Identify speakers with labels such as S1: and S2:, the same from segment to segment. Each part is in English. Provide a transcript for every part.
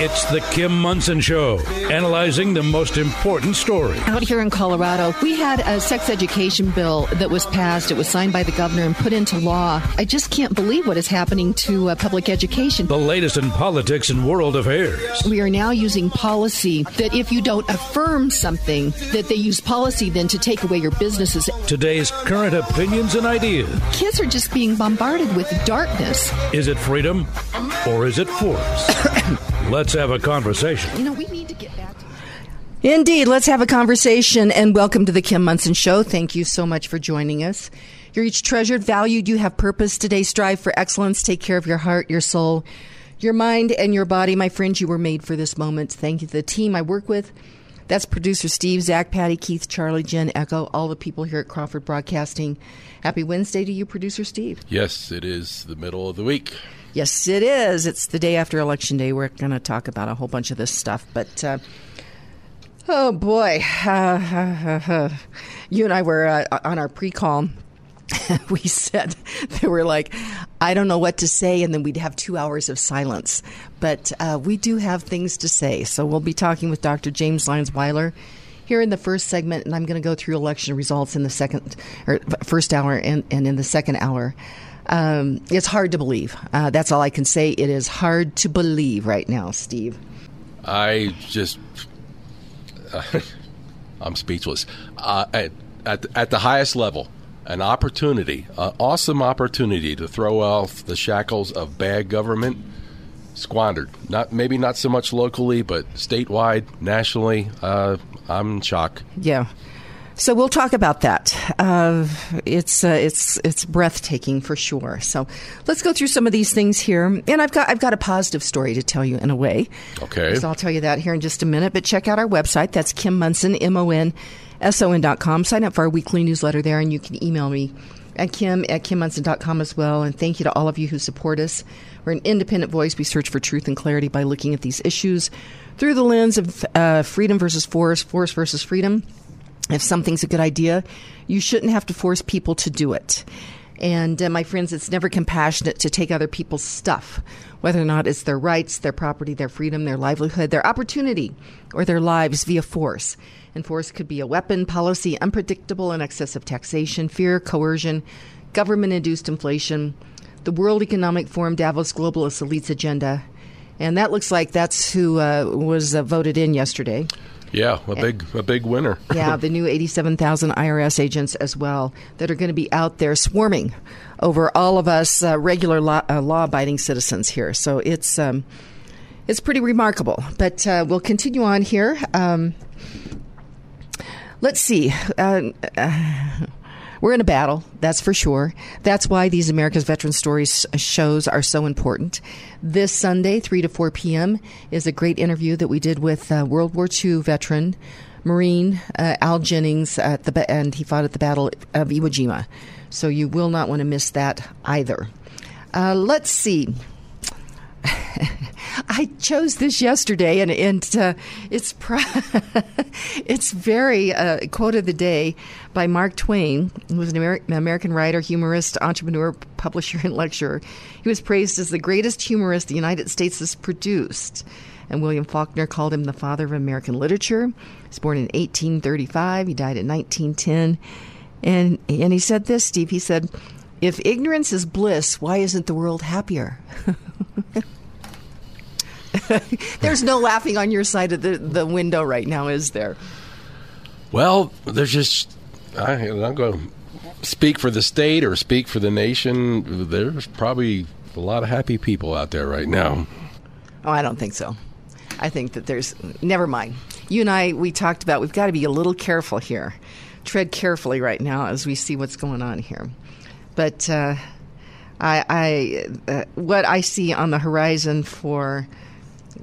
S1: It's the Kim Monson Show, analyzing the most important story.
S2: Out here in Colorado, we had a sex education bill that was passed. It was signed by the governor and put into law. I just can't believe what is happening to uh, public education.
S1: The latest in politics and world affairs.
S2: We are now using policy that if you don't affirm something, that they use policy then to take away your businesses.
S1: Today's current opinions and ideas.
S2: Kids are just being bombarded with darkness.
S1: Is it freedom or is it force? Let's have a conversation.
S2: You know, we need to get back to.
S3: Indeed. Let's have a conversation and welcome to the Kim Monson Show. Thank you so much for joining us. You're each treasured, valued, you have purpose. Today, strive for excellence. Take care of your heart, your soul, your mind, and your body. My friends, you were made for this moment. Thank you to the team I work with. That's producer Steve, Zach, Patty, Keith, Charlie, Jen, Echo, all the people here at Crawford Broadcasting. Happy Wednesday to you, producer Steve.
S4: Yes, it is the middle of the week.
S3: Yes, it is. It's the day after Election Day. We're going to talk about a whole bunch of this stuff. But, uh, oh boy. You and I were uh, on our pre call. we said, they were like, I don't know what to say. And then we'd have two hours of silence. But uh, we do have things to say. So we'll be talking with Dr. James Lyons Weiler here in the first segment, and I'm going to go through election results in the second or first hour and, and in the second hour. Um, it's hard to believe. Uh, that's all I can say. It is hard to believe right now, Steve.
S4: I just, uh, I'm speechless. Uh, at, at, at the highest level, an opportunity, an awesome opportunity to throw off the shackles of bad government, squandered. Not maybe not so much locally, but statewide, nationally. Uh, I'm in shock.
S3: Yeah. So we'll talk about that. Uh, it's uh, it's it's breathtaking for sure. So let's go through some of these things here, and I've got I've got a positive story to tell you in a way.
S4: Okay.
S3: So I'll tell you that here in just a minute. But check out our website. That's Kim Monson M O N S O N dot com. Sign up for our weekly newsletter there, and you can email me at Kim at KimMonson.com as well. And thank you to all of you who support us. We're an independent voice. We search for truth and clarity by looking at these issues through the lens of uh, freedom versus force, force versus freedom. If something's a good idea, you shouldn't have to force people to do it. And uh, my friends, it's never compassionate to take other people's stuff, whether or not it's their rights, their property, their freedom, their livelihood, their opportunity, or their lives via force. And force could be a weapon, policy, unpredictable and excessive taxation, fear, coercion, government induced inflation, the World Economic Forum Davos globalist elites agenda. And that looks like that's who uh, was uh, voted in yesterday.
S4: Yeah, a big a big winner.
S3: yeah, the new 87,000 IRS agents as well that are going to be out there swarming over all of us uh, regular law, uh, law-abiding citizens here. So it's um, it's pretty remarkable. But uh, we'll continue on here. Um, let's see. We're in a battle, that's for sure. That's why these America's Veteran Stories shows are so important. This Sunday, 3 to 4 p.m., is a great interview that we did with uh, World War II veteran, Marine uh, Al Jennings, at the, and he fought at the Battle of Iwo Jima. So you will not want to miss that either. Uh, let's see. I chose this yesterday, and, and uh, it's pr- it's very uh, quote of the day by Mark Twain, who was an Amer- American writer, humorist, entrepreneur, publisher, and lecturer. He was praised as the greatest humorist the United States has produced. And William Faulkner called him the father of American literature. He was born in 1835. He died in 1910. And, and he said this, Steve. He said, If ignorance is bliss, why isn't the world happier? There's no laughing on your side of the, the window right now, is there?
S4: Well, there's just I, I'm not going to speak for the state or speak for the nation. There's probably a lot of happy people out there right now.
S3: Oh, I don't think so. I think that there's never mind. You and I we talked about we've got to be a little careful here. Tread carefully right now as we see what's going on here. But uh, I, I uh, what I see on the horizon for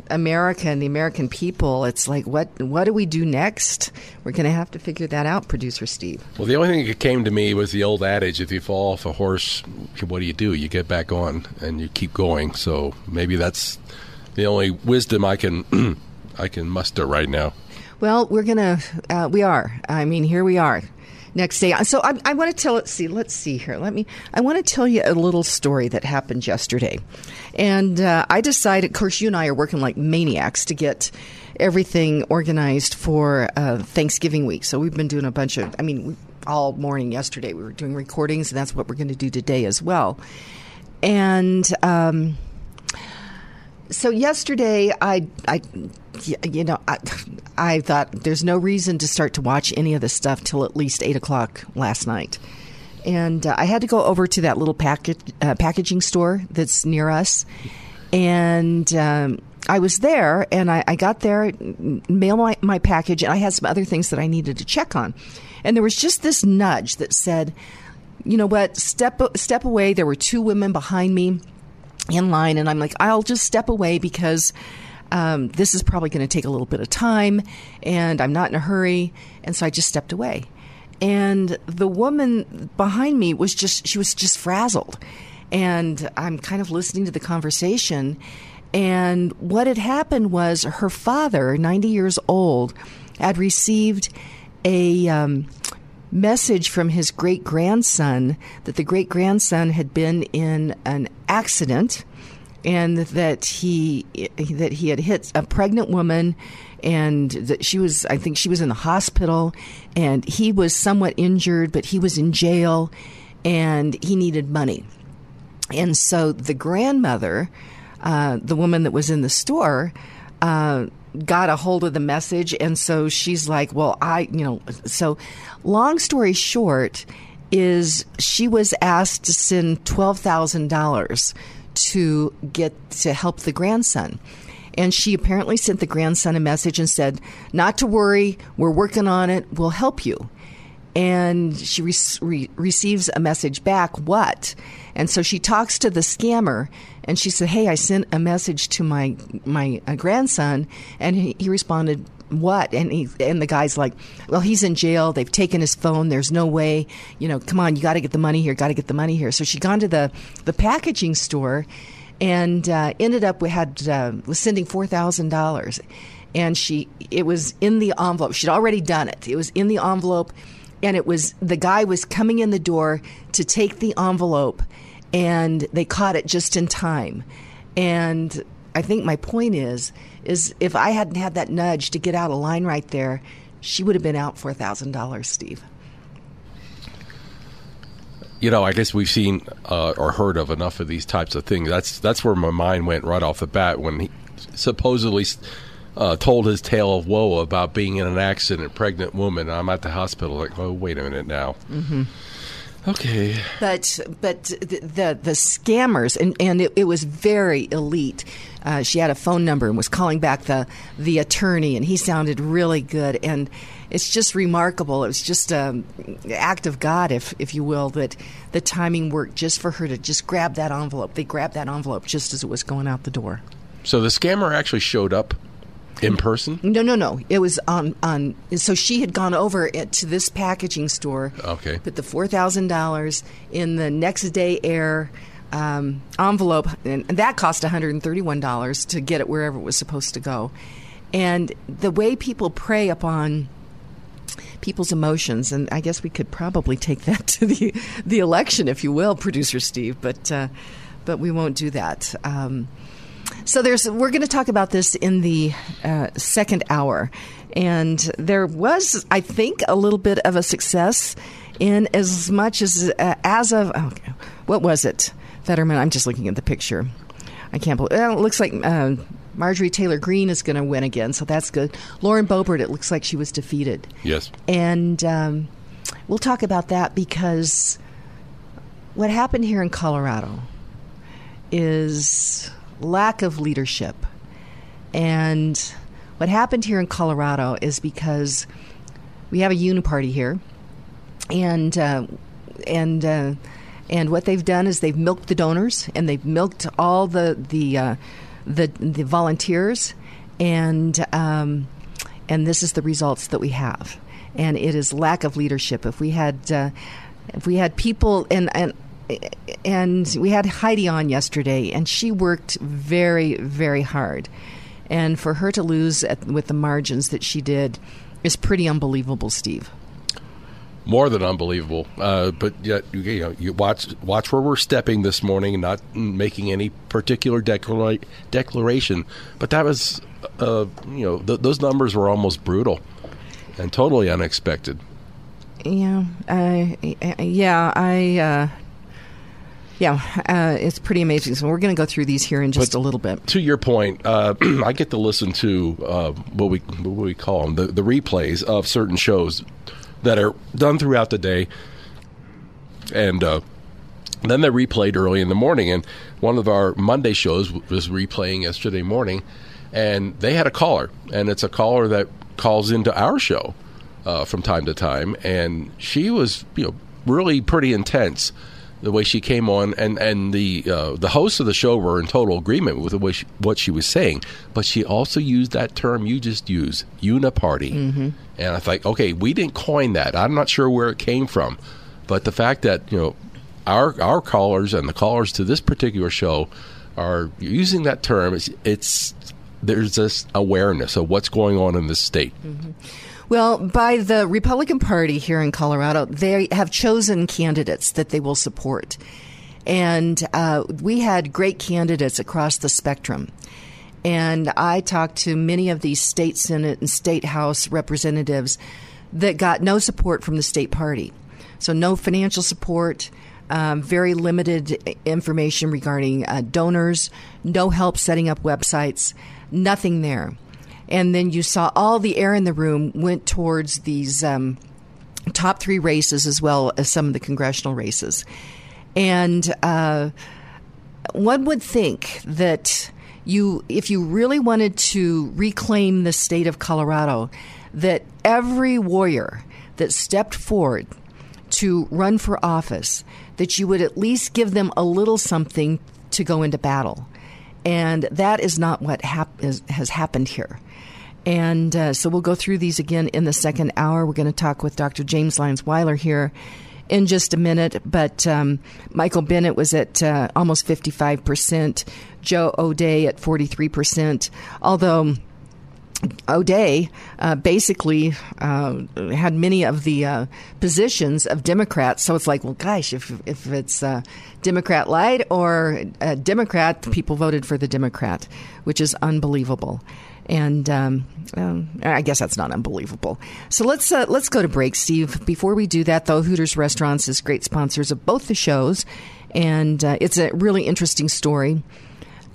S3: America and the American people, it's like what what do we do next? We're going to have to figure that out, producer Steve.
S4: Well, the only thing that came to me was the old adage: if you fall off a horse, what do you do? You get back on and you keep going. So maybe that's the only wisdom I can I can muster right now.
S3: Well, we're gonna uh, we are. I mean, here we are. Next day. So I, I want to tell it. See, let's see here. Let me. I want to tell you a little story that happened yesterday, and uh, I decided. Of course, you and I are working like maniacs to get everything organized for uh, Thanksgiving week. So we've been doing a bunch of. I mean, all morning yesterday we were doing recordings, and that's what we're going to do today as well. And. Um, so yesterday, I, I, you know, I, I thought there's no reason to start to watch any of this stuff till at least eight o'clock last night, and uh, I had to go over to that little package uh, packaging store that's near us, and. Um, I was there and I, I got there, mail my, my package, and I had some other things that I needed to check on. And there was just this nudge that said, you know what, step, step away. There were two women behind me in line, and I'm like, I'll just step away because um, this is probably going to take a little bit of time, and I'm not in a hurry. And so I just stepped away. And the woman behind me was just, she was just frazzled. And I'm kind of listening to the conversation. And what had happened was her father, 90 years old, had received a um, message from his great grandson that the great grandson had been in an accident and that he that he had hit a pregnant woman and that she was I think she was in the hospital and he was somewhat injured but he was in jail and he needed money. And so the grandmother, uh, the woman that was in the store, uh, got a hold of the message. And so she's like, well, I, you know, so long story short is she was asked to send $12,000 to get to help the grandson. And she apparently sent the grandson a message and said, Not to worry, we're working on it, we'll help you. And she re- re- receives a message back, What? And so she talks to the scammer and she said, "Hey, I sent a message to my my uh, grandson," and he, he responded, "What?" And he and the guy's like, "Well, he's in jail. They've taken his phone. There's no way. You know, come on, you got to get the money here. Got to get the money here." So she gone to the the packaging store, and uh, ended up we had uh, was sending four thousand dollars, and she it was in the envelope. She'd already done it. It was in the envelope. And it was the guy was coming in the door to take the envelope, and they caught it just in time. And I think my point is, is if I hadn't had that nudge to get out of line right there, she would have been out for a thousand dollars, Steve.
S4: You know, I guess we've seen uh, or heard of enough of these types of things. That's that's where my mind went right off the bat when he supposedly uh, told his tale of woe about being in an accident, pregnant woman. I'm at the hospital. Like, oh, wait a minute now.
S3: Mm-hmm.
S4: Okay.
S3: But but the the, the scammers and and it, it was very elite. Uh, she had a phone number and was calling back the the attorney, and he sounded really good. And it's just remarkable. It was just an act of God, if if you will, that the timing worked just for her to just grab that envelope. They grabbed that envelope just as it was going out the door.
S4: So the scammer actually showed up in person?
S3: No, no, no. It was on on. So she had gone over it to this packaging store.
S4: Okay.
S3: Put the four thousand dollars in the next day air um, envelope, and that cost one hundred and thirty one dollars to get it wherever it was supposed to go. And the way people prey upon people's emotions, and I guess we could probably take that to the the election, if you will, producer Steve. But uh, but we won't do that. Um, so there's we're going to talk about this in the uh, second hour, and there was, I think, a little bit of a success in as much as uh, as of what was it, Fetterman? I'm just looking at the picture. I can't believe well, it looks like. Uh, Marjorie Taylor Greene is going to win again, so that's good. Lauren Boebert, it looks like she was defeated.
S4: Yes.
S3: And um, we'll talk about that because what happened here in Colorado is lack of leadership. And what happened here in Colorado is because we have a uniparty here, and uh, and uh, and what they've done is they've milked the donors and they've milked all the the uh, the, the volunteers, and um, and this is the results that we have, and it is lack of leadership. If we had uh, if we had people and and and we had Heidi on yesterday, and she worked very, very hard. And for her to lose at, with the margins that she did is pretty unbelievable, Steve.
S4: More than unbelievable. Uh, but yet, you know, you watch watch where we're stepping this morning, not making any particular declara- declaration. But that was, uh, you know, th- those numbers were almost brutal and totally unexpected.
S3: Yeah, I, yeah, I. Uh, yeah, uh, it's pretty amazing. So we're going to go through these here in just but a little bit.
S4: To your point, uh, I get to listen to uh, what we what we call them the, the replays of certain shows that are done throughout the day, and uh, then they're replayed early in the morning. And one of our Monday shows was replaying yesterday morning, and they had a caller, and it's a caller that calls into our show uh, from time to time, and she was you know really pretty intense the way she came on, and and the uh, the hosts of the show were in total agreement with the way she, what she was saying. But she also used that term you just used, uniparty, mm-hmm. and I thought, okay, we didn't coin that. I'm not sure where it came from, but the fact that you know our our callers and the callers to this particular show are using that term, it's, it's there's this awareness of what's going on in this state.
S3: Mm-hmm. Well, by the Republican Party here in Colorado, they have chosen candidates that they will support. And uh, we had great candidates across the spectrum. And I talked to many of these state Senate and state House representatives that got no support from the state party. So, no financial support, um, very limited information regarding uh, donors, no help setting up websites, nothing there and then you saw all the air in the room went towards these um, top three races as well as some of the congressional races. And uh, one would think that you, if you really wanted to reclaim the state of Colorado, that every warrior that stepped forward to run for office, that you would at least give them a little something to go into battle. And that is not what hap- is, has happened here. And uh, so we'll go through these again in the second hour. We're going to talk with Dr. James Lyons Weiler here in just a minute. But um, Michael Bennet was at uh, almost 55%, Joe O'Dea at 43%, although. O'Dea uh, basically uh, had many of the uh, positions of Democrats, so it's like, well, gosh, if if it's uh, Democrat light or Democrat, people voted for the Democrat, which is unbelievable and um, um, I guess that's not unbelievable. So let's uh, let's go to break, Steve. Before we do that, though, Hooters Restaurants is great sponsors of both the shows, and uh, it's a really interesting story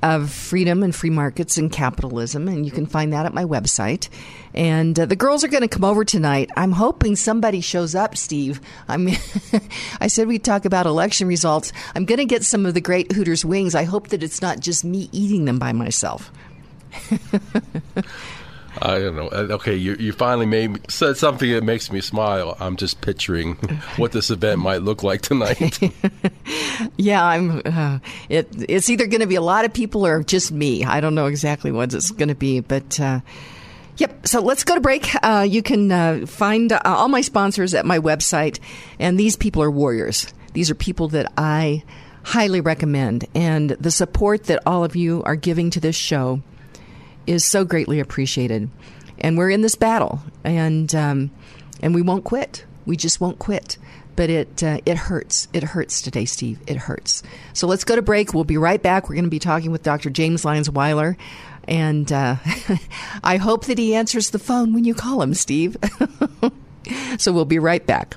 S3: of freedom and free markets and capitalism, and you can find that at my website. And uh, the girls are going to come over tonight. I'm hoping somebody shows up, Steve. I mean, I said we'd talk about election results. I'm going to get some of the great Hooters wings. I hope that it's not just me eating them by myself.
S4: I don't know. Uh, okay, you, you finally made said something that makes me smile. I'm just picturing what this event might look like tonight.
S3: yeah, I'm. Uh, it, it's either going to be a lot of people or just me. I don't know exactly what it's going to be, but. Uh, Yep. So let's go to break. Uh, you can uh, find uh, all my sponsors at my website, and these people are warriors. These are people that I highly recommend, and the support that all of you are giving to this show is so greatly appreciated. And we're in this battle, and um, and we won't quit. We just won't quit. But it uh, it hurts. It hurts today, Steve. It hurts. So let's go to break. We'll be right back. We're going to be talking with Dr. James Lyons Weiler, and uh, I hope that he answers the phone when you call him, Steve. so we'll be right back.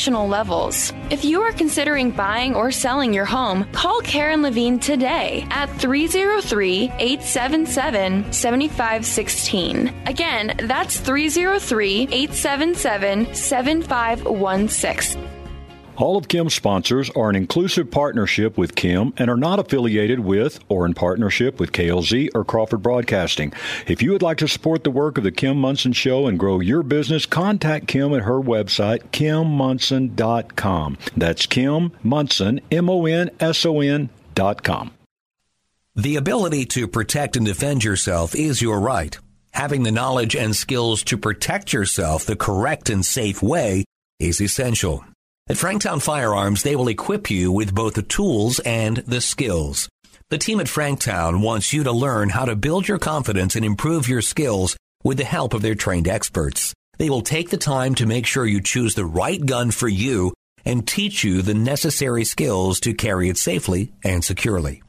S5: national levels. If you are considering buying or selling your home, call Karen Levine today at 303 877 7516. Again, that's 303 877 7516.
S6: All of Kim's sponsors are an inclusive partnership with Kim and are not affiliated with or in partnership with KLZ or Crawford Broadcasting. If you would like to support the work of the Kim Monson Show and grow your business, contact Kim at her website, kimmonson.com. That's Kim Monson, M O N S O N dot com.
S7: The ability to protect and defend yourself is your right. Having the knowledge and skills to protect yourself the correct and safe way is essential. At Franktown Firearms, they will equip you with both the tools and the skills. The team at Franktown wants you to learn how to build your confidence and improve your skills with the help of their trained experts. They will take the time to make sure you choose the right gun for you and teach you the necessary skills to carry it safely and securely.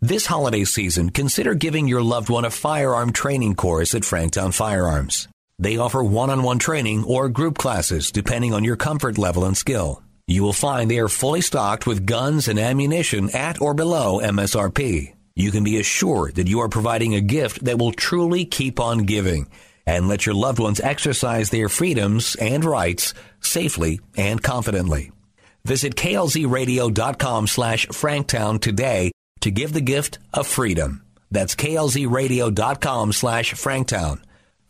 S7: This holiday season, consider giving your loved one a firearm training course at Franktown Firearms. They offer one-on-one training or group classes depending on your comfort level and skill. You will find they are fully stocked with guns and ammunition at or below MSRP. You can be assured that you are providing a gift that will truly keep on giving and let your loved ones exercise their freedoms and rights safely and confidently. Visit klzradio.com slash franktown today to give the gift of freedom. That's klzradio.com slash franktown.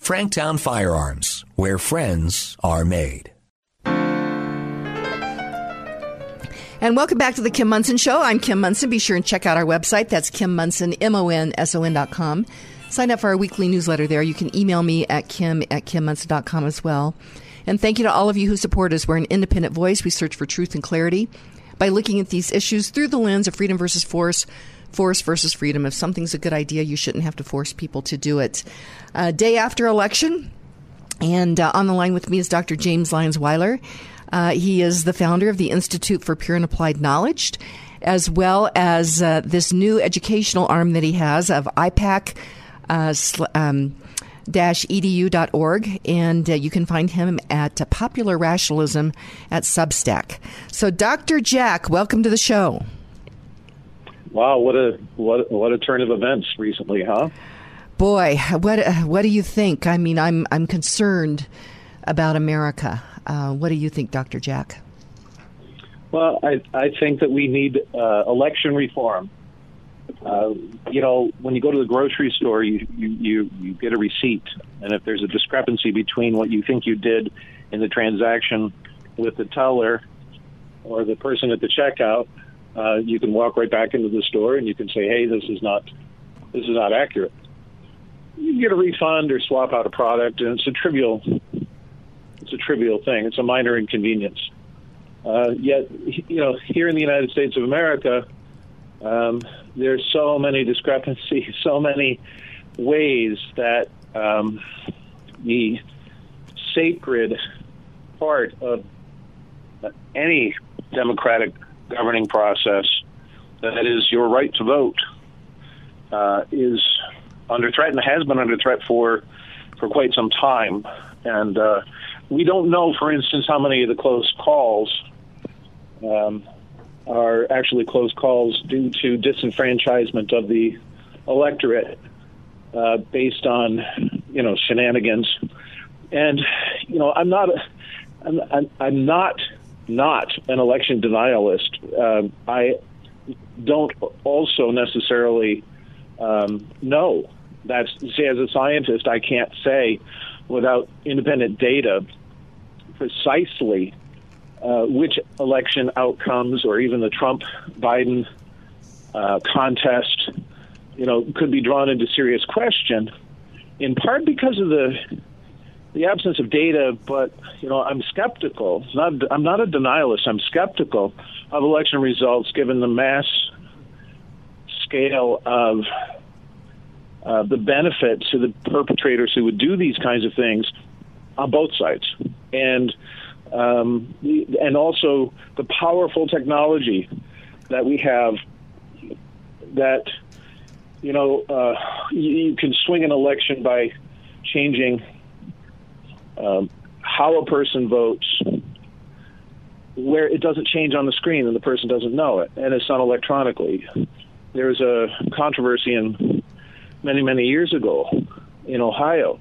S7: Franktown Firearms, where friends are made.
S3: And welcome back to the Kim Monson Show. I'm Kim Monson. Be sure and check out our website. That's Kim Monson, M-O-N-S-O-N dot com. Sign up for our weekly newsletter there. You can email me at kim at kimmonson.com as well. And thank you to all of you who support us. We're an independent voice. We search for truth and clarity by looking at these issues through the lens of freedom versus force, force versus freedom. If something's a good idea, you shouldn't have to force people to do it. Uh, day after election, and uh, on the line with me is Dr. James Lyons Weiler. Uh, he is the founder of the Institute for Pure and Applied Knowledge, as well as uh, this new educational arm that he has of IPAK. Uh, sl- um, edu.org and uh, you can find him at uh, popular rationalism at substack so dr jack welcome to the show
S8: wow what a what what a turn of events recently huh?
S3: Boy what what do you think? I mean i'm i'm concerned about america. Uh, what do you think dr jack?
S8: Well i i think that we need uh, election reform. Uh, you know, when you go to the grocery store, you, you, you, you get a receipt. And if there's a discrepancy between what you think you did in the transaction with the teller or the person at the checkout, uh, you can walk right back into the store and you can say, "Hey, this is not this is not accurate." You can get a refund or swap out a product, and it's a trivial it's a trivial thing. It's a minor inconvenience. Uh, yet, you know, here in the United States of America, um, there's so many discrepancies, so many ways that um, the sacred part of any democratic governing process, that is your right to vote, uh, is under threat and has been under threat for for quite some time. And uh, we don't know, for instance, how many of the close calls um, are actually close calls due to disenfranchisement of the electorate uh, based on you know shenanigans. And you know, I'm not, I'm, I'm, I'm not not an election denialist. Uh, I don't also necessarily um, know. That's say as a scientist, I can't say without independent data precisely uh, which election outcomes or even the Trump Biden uh, contest, you know, could be drawn into serious question, in part because of the the absence of data. But you know, I'm skeptical. Not I'm not a denialist. I'm skeptical of election results given the mass scale of uh, the benefit to the perpetrators who would do these kinds of things on both sides. And um, and also the powerful technology that we have that you know uh, you, you, can swing an election by changing um, how a person votes where it doesn't change on the screen and the person doesn't know it and it's done electronically there was a controversy in many many years ago in ohio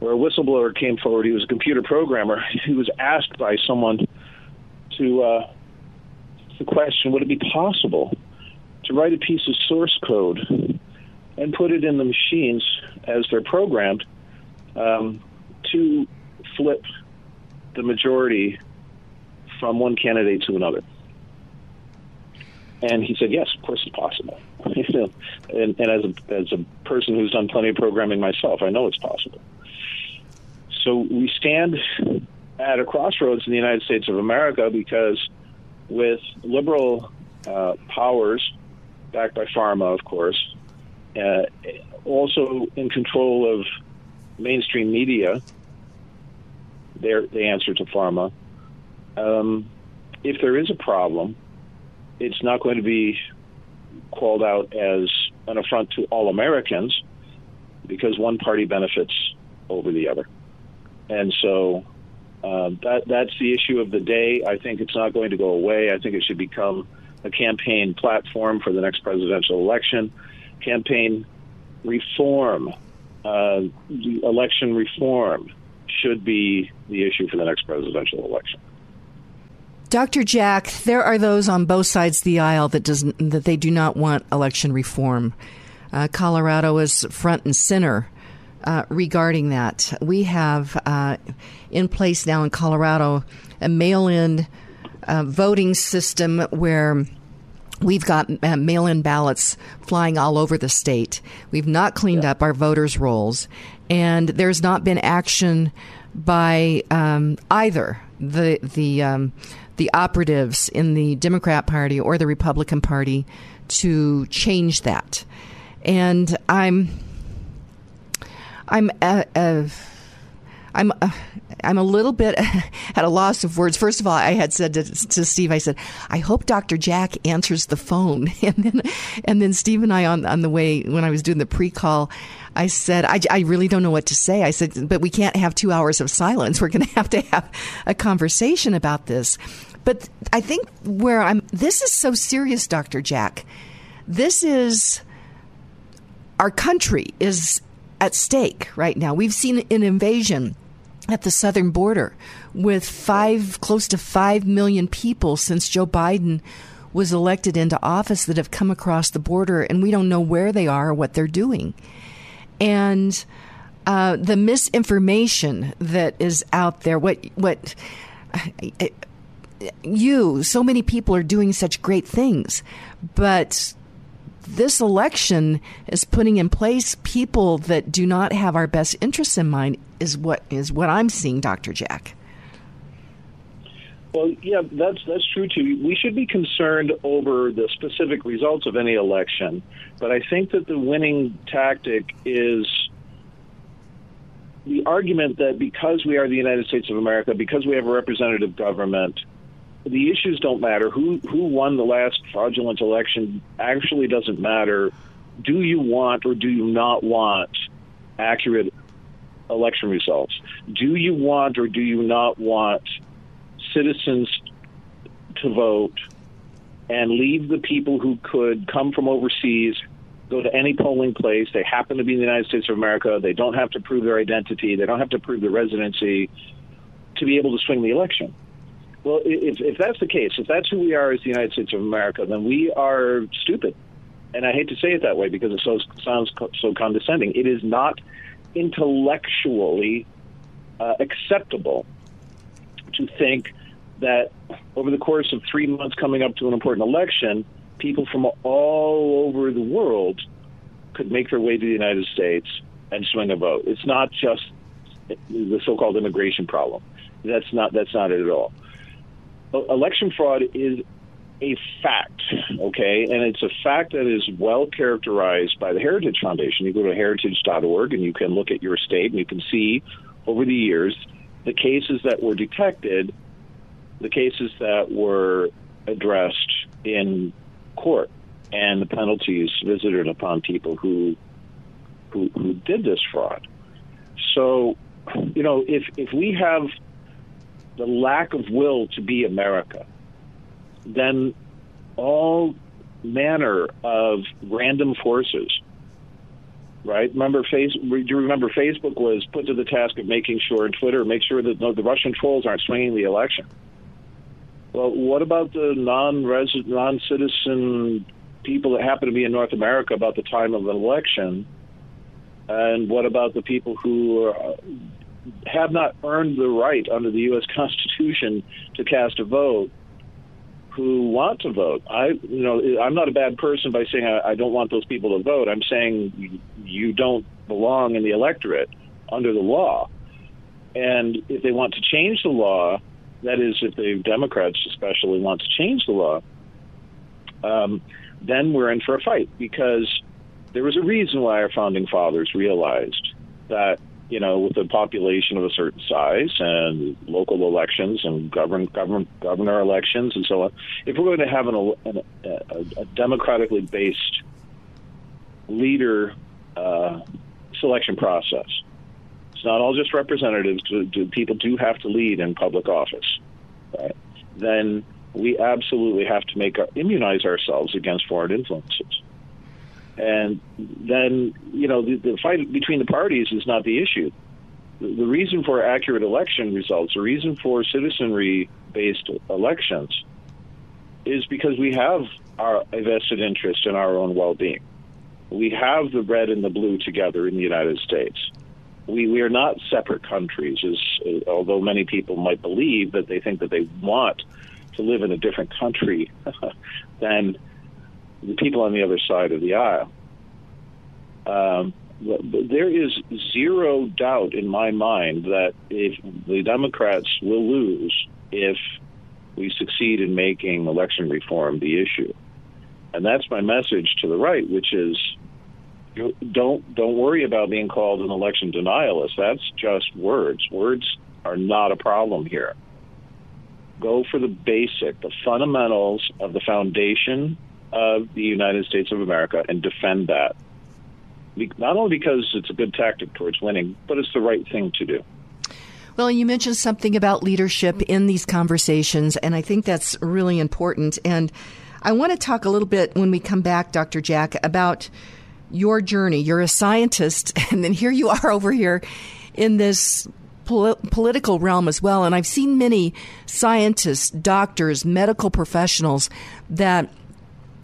S8: where a whistleblower came forward. He was a computer programmer. He was asked by someone to uh, the question: Would it be possible to write a piece of source code and put it in the machines as they're programmed um, to flip the majority from one candidate to another? And he said, "Yes, of course it's possible." and, and as a as a person who's done plenty of programming myself, I know it's possible. So we stand at a crossroads in the United States of America because, with liberal uh, powers, backed by pharma, of course, uh, also in control of mainstream media, they're, they answer to pharma. Um, if there is a problem, it's not going to be called out as an affront to all Americans because one party benefits over the other. And so uh, that that's the issue of the day. I think it's not going to go away. I think it should become a campaign platform for the next presidential election. Campaign reform, uh, election reform should be the issue for the next presidential election.
S3: Dr. Jack, there are those on both sides of the aisle that doesn't that they do not want election reform. Uh, Colorado is front and center uh, regarding that. We have uh, in place now in Colorado a mail-in uh, voting system where. We've got uh, mail in ballots flying all over the state. We've not cleaned yeah. up our voters' rolls, and there's not been action by um, either the the um, the operatives in the Democrat Party or the Republican Party to change that. And I'm I'm uh, uh, I'm uh, I'm a little bit at a loss of words. First of all, I had said to, to, Steve, I said, I hope Dr. Jack answers the phone. And then, and then Steve and I on on the way when I was doing the pre call, I said, I, I really don't know what to say. I said, but we can't have two hours of silence. We're going to have to have a conversation about this. But I think where I'm, this is so serious, Dr. Jack. This is, our country is at stake right now. We've seen an invasion at the southern border with five, close to five million people since Joe Biden was elected into office that have come across the border, and we don't know where they are or what they're doing. And uh, the misinformation that is out there, what what you, so many people are doing such great things, but this election is putting in place people that do not have our best interests in mind. Is what is what I'm seeing, Dr. Jack.
S8: Well, yeah, that's that's true too. We should be concerned over the specific results of any election, but I think that the winning tactic is the argument that because we are the United States of America, because we have a representative government, the issues don't matter. Who who won the last fraudulent election actually doesn't matter. Do you want or do you not want accurate election results? Do you want or do you not want citizens to vote and leave the people who could come from overseas, go to any polling place, they happen to be in the United States of America, they don't have to prove their identity, they don't have to prove their residency to be able to swing the election? Well, if, if that's the case, if that's who we are as the United States of America, then we are stupid. And I hate to say it that way because it so, sounds so condescending. It is not intellectually uh, acceptable to think that over the course of three months coming up to an important election, people from all over the world could make their way to the United States and swing a vote. It's not just the so-called immigration problem. That's not that's not it at all election fraud is a fact, okay, and it's a fact that is well characterized by the Heritage Foundation. You go to heritage.org and you can look at your state and you can see over the years the cases that were detected, the cases that were addressed in court, and the penalties visited upon people who who, who did this fraud. So, you know, if if we have the lack of will to be America, then all manner of random forces. Right? Remember, face, do you remember Facebook was put to the task of making sure, and Twitter, make sure that no, the Russian trolls aren't swinging the election. Well, what about the non-resident, non-citizen people that happen to be in North America about the time of an election? And what about the people who are, have not earned the right under the U.S. Constitution to cast a vote, who want to vote? I, you know, I'm not a bad person by saying I, I don't want those people to vote. I'm saying you don't belong in the electorate under the law. And if they want to change the law, that is, if the Democrats especially want to change the law, um, then we're in for a fight because there was a reason why our founding fathers realized that you know with a population of a certain size and local elections and govern, govern governor elections and so on, if we're going to have an, an, a, a democratically based leader uh, selection process, it's not all just representatives. People do have to lead in public office, right? Then we absolutely have to make our, immunize ourselves against foreign influences. And then, you know, the, the fight between the parties is not the issue. The, the reason for accurate election results, the reason for citizenry-based elections, is because we have our vested interest in our own well-being. We have the red and the blue together in the United States we, we are not separate countries, as, although many people might believe that they think that they want to live in a different country than the people on the other side of the aisle. Um, there is zero doubt in my mind that if the Democrats will lose if we succeed in making election reform the issue. And that's my message to the right, which is don't don't worry about being called an election denialist. That's just words. Words are not a problem here. Go for the basic, the fundamentals of the foundation of the United States of America and defend that. Not only because it's a good tactic towards winning, but it's the right thing to do.
S3: Well, you mentioned something about leadership in these conversations, and I think that's really important. And I want to talk a little bit when we come back, Dr. Jack, about your journey. You're a scientist, and then here you are over here in this pol- political realm as well. And I've seen many scientists, doctors, medical professionals that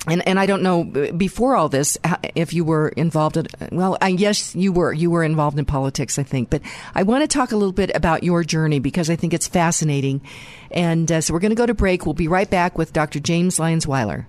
S3: and and I don't know before all this if you were involved in well I guess you were you were involved in politics I think but I want to talk a little bit about your journey because I think it's fascinating and uh, so we're going to go to break we'll be right back with Dr. James Lyons Weiler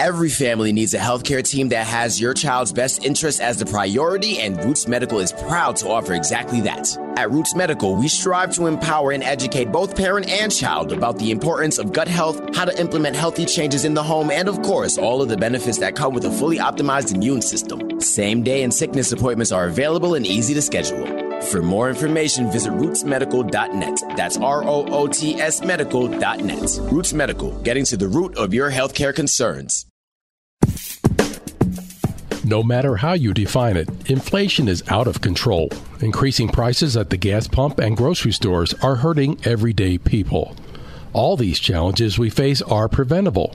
S9: Every family needs a healthcare team that has your child's best interest as the priority, and Roots Medical is proud to offer exactly that. At Roots Medical, we strive to empower and educate both parent and child about the importance of gut health, how to implement healthy changes in the home, and of course, all of the benefits that come with a fully optimized immune system. Same day and sickness appointments are available and easy to schedule. For more information, visit rootsmedical.net. That's R O O T S medical.net. Roots Medical, getting to the root of your healthcare concerns.
S4: No matter how you define it, inflation is out of control. Increasing prices at the gas pump and grocery stores are hurting everyday people. All these challenges we face are preventable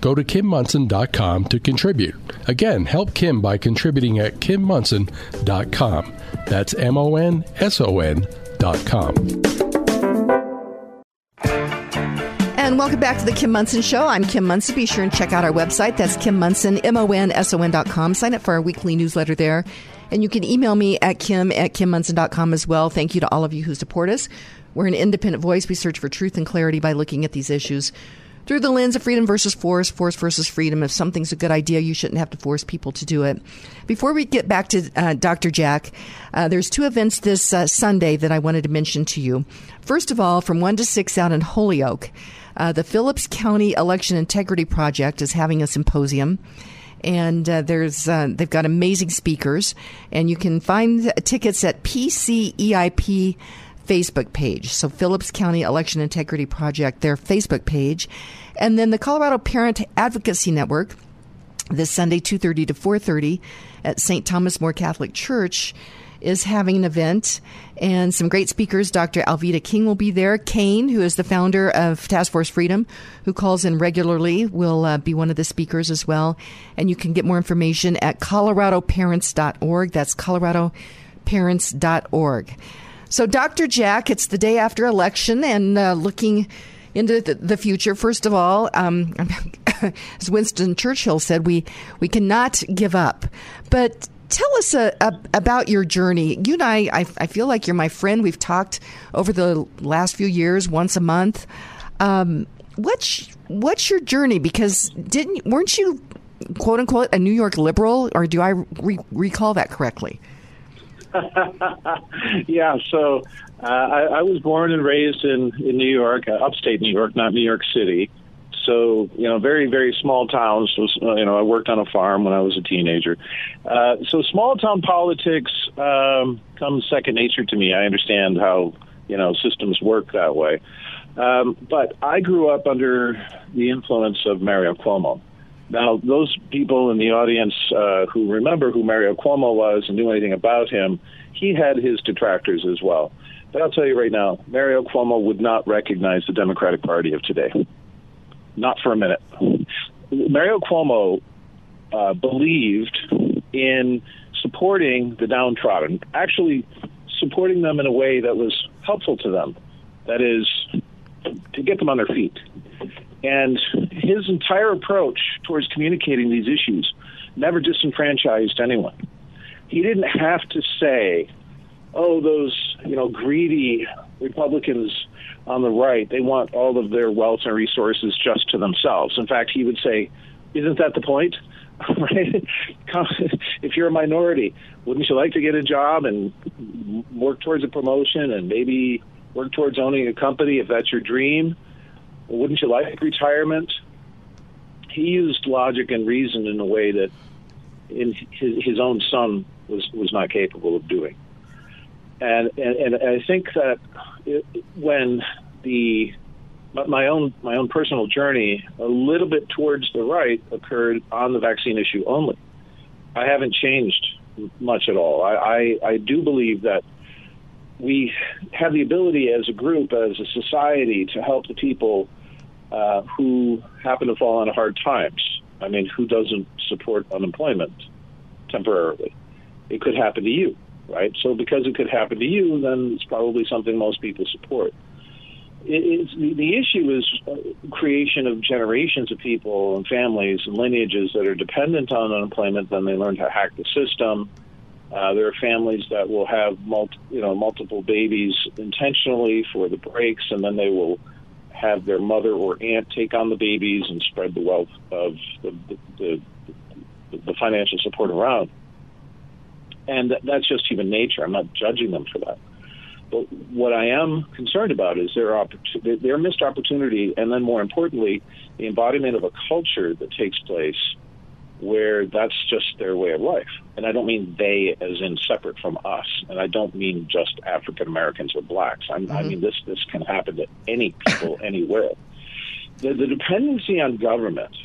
S4: go to kimmonson.com to contribute. Again, help Kim by contributing at kimmonson.com. That's M O N S O N dot com.
S3: And welcome back to the Kim Monson Show. I'm Kim Monson. Be sure and check out our website. That's Kim Monson, M O N S O N dot com. Sign up for our weekly newsletter there. And you can email me at kim at kimmonson.com as well. Thank you to all of you who support us. We're an independent voice. We search for truth and clarity by looking at these issues through the lens of freedom versus force, force versus freedom. If something's a good idea, you shouldn't have to force people to do it. Before we get back to uh, Dr. Jack, uh, there's two events this uh, Sunday that I wanted to mention to you. First of all, from 1 to 6 out in Holyoke, uh, the Phillips County Election Integrity Project is having a symposium and uh, there's uh, they've got amazing speakers, and you can find tickets at PCEIP Facebook page. So Phillips County Election Integrity Project, their Facebook page, and then the Colorado Parent Advocacy Network. This Sunday, two thirty to four thirty, at St. Thomas More Catholic Church is having an event and some great speakers. Dr. Alveda King will be there. Kane, who is the founder of Task Force Freedom, who calls in regularly, will uh, be one of the speakers as well. And you can get more information at coloradoparents.org. That's coloradoparents.org. So, Dr. Jack, it's the day after election and uh, looking into the, future. First of all, um, as Winston Churchill said, we, we cannot give up. But tell us uh, about your journey. You and I, I, I, feel like you're my friend. We've talked over the last few years, once a month. Um, what's what's your journey? Because didn't weren't you quote unquote a New York liberal, or do I re- recall that correctly?
S8: yeah. So uh, I, I, was born and raised in in New York, uh, upstate New York, not New York City. So you know very very small towns was uh, you know I worked on a farm when I was a teenager. Uh, so small town politics um, comes second nature to me. I understand how you know systems work that way. Um, but I grew up under the influence of Mario Cuomo now those people in the audience uh, who remember who Mario Cuomo was and knew anything about him he had his detractors as well but I'll tell you right now Mario Cuomo would not recognize the Democratic Party of today not for a minute. Mario Cuomo uh, believed in supporting the downtrodden, actually supporting them in a way that was helpful to them. That is, to get them on their feet. And his entire approach towards communicating these issues never disenfranchised anyone. He didn't have to say, oh, those, you know, greedy Republicans on the right, they want all of their wealth and resources just to themselves. In fact, he would say, Isn't that the point? if you're a minority, wouldn't you like to get a job and work towards a promotion and maybe work towards owning a company if that's your dream? Wouldn't you like retirement? He used logic and reason in a way that in his, his own son was was not capable of doing. And and, and I think that when the my own my own personal journey a little bit towards the right occurred on the vaccine issue only. I haven't changed much at all. I, I, I do believe that we have the ability as a group, as a society, to help the people uh, who happen to fall on hard times. I mean, who doesn't support unemployment temporarily? It could happen to you right? So because it could happen to you, then it's probably something most people support. It's, the issue is uh, creation of generations of people and families and lineages that are dependent on unemployment. Then they learn to hack the system. Uh, there are families that will have multi, you know multiple babies intentionally for the breaks, and then they will have their mother or aunt take on the babies and spread the wealth of the, the, the, the financial support around and that's just human nature. I'm not judging them for that. But what I am concerned about is their oppor- their missed opportunity, and then more importantly, the embodiment of a culture that takes place where that's just their way of life. And I don't mean they as in separate from us, and I don't mean just African Americans or blacks. Mm-hmm. I mean this this can happen to any people anywhere. The, the dependency on government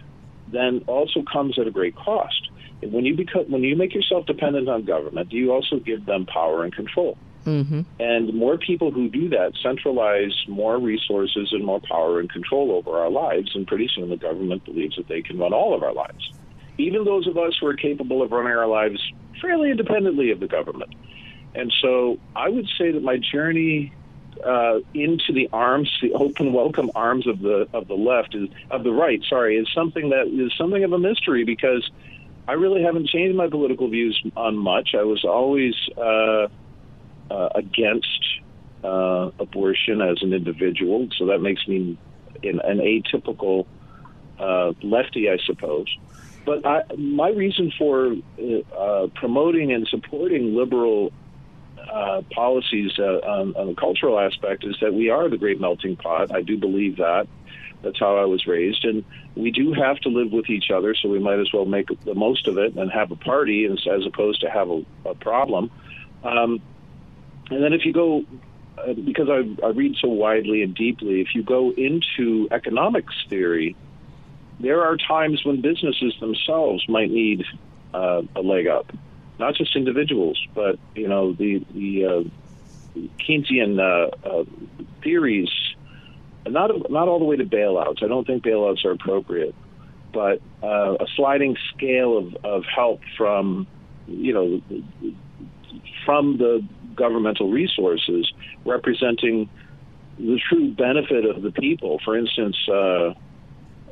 S8: then also comes at a great cost when you become when you make yourself dependent on government, you also give them power and control. Mm-hmm. And more people who do that centralize more resources and more power and control over our lives, and pretty soon the government believes that they can run all of our lives, even those of us who are capable of running our lives fairly independently of the government. And so, I would say that my journey uh, into the arms, the open, welcome arms of the of the left is of the right. Sorry, is something that is something of a mystery because I really haven't changed my political views on much. I was always uh, uh, against uh, abortion as an individual, so that makes me an, an atypical uh, lefty, I suppose. But I, my reason for uh, promoting and supporting liberal uh, policies uh, on, on, the cultural aspect is that we are the great melting pot. I do believe that. That's how I was raised, and we do have to live with each other. So we might as well make the most of it and have a party as, as opposed to have a, a problem. Um, and then if you go, uh, because I, I read so widely and deeply, if you go into economics theory, there are times when businesses themselves might need uh, a leg up, not just individuals, but you know the the uh, Keynesian uh, uh, theories not not all the way to bailouts. I don't think bailouts are appropriate, but uh, a sliding scale of, of help from you know from the governmental resources representing the true benefit of the people. For instance, uh,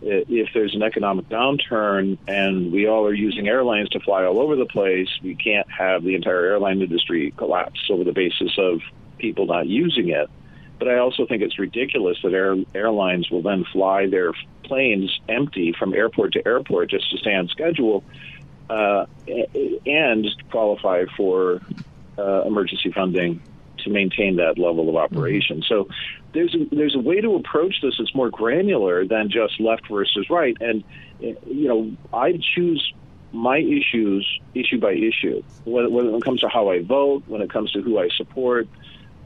S8: if there's an economic downturn and we all are using airlines to fly all over the place, we can't have the entire airline industry collapse over the basis of people not using it. But I also think it's ridiculous that air, airlines will then fly their planes empty from airport to airport just to stay on schedule uh, and qualify for uh, emergency funding to maintain that level of operation. Mm-hmm. So there's a, there's a way to approach this that's more granular than just left versus right. And you know, I choose my issues issue by issue when, when it comes to how I vote, when it comes to who I support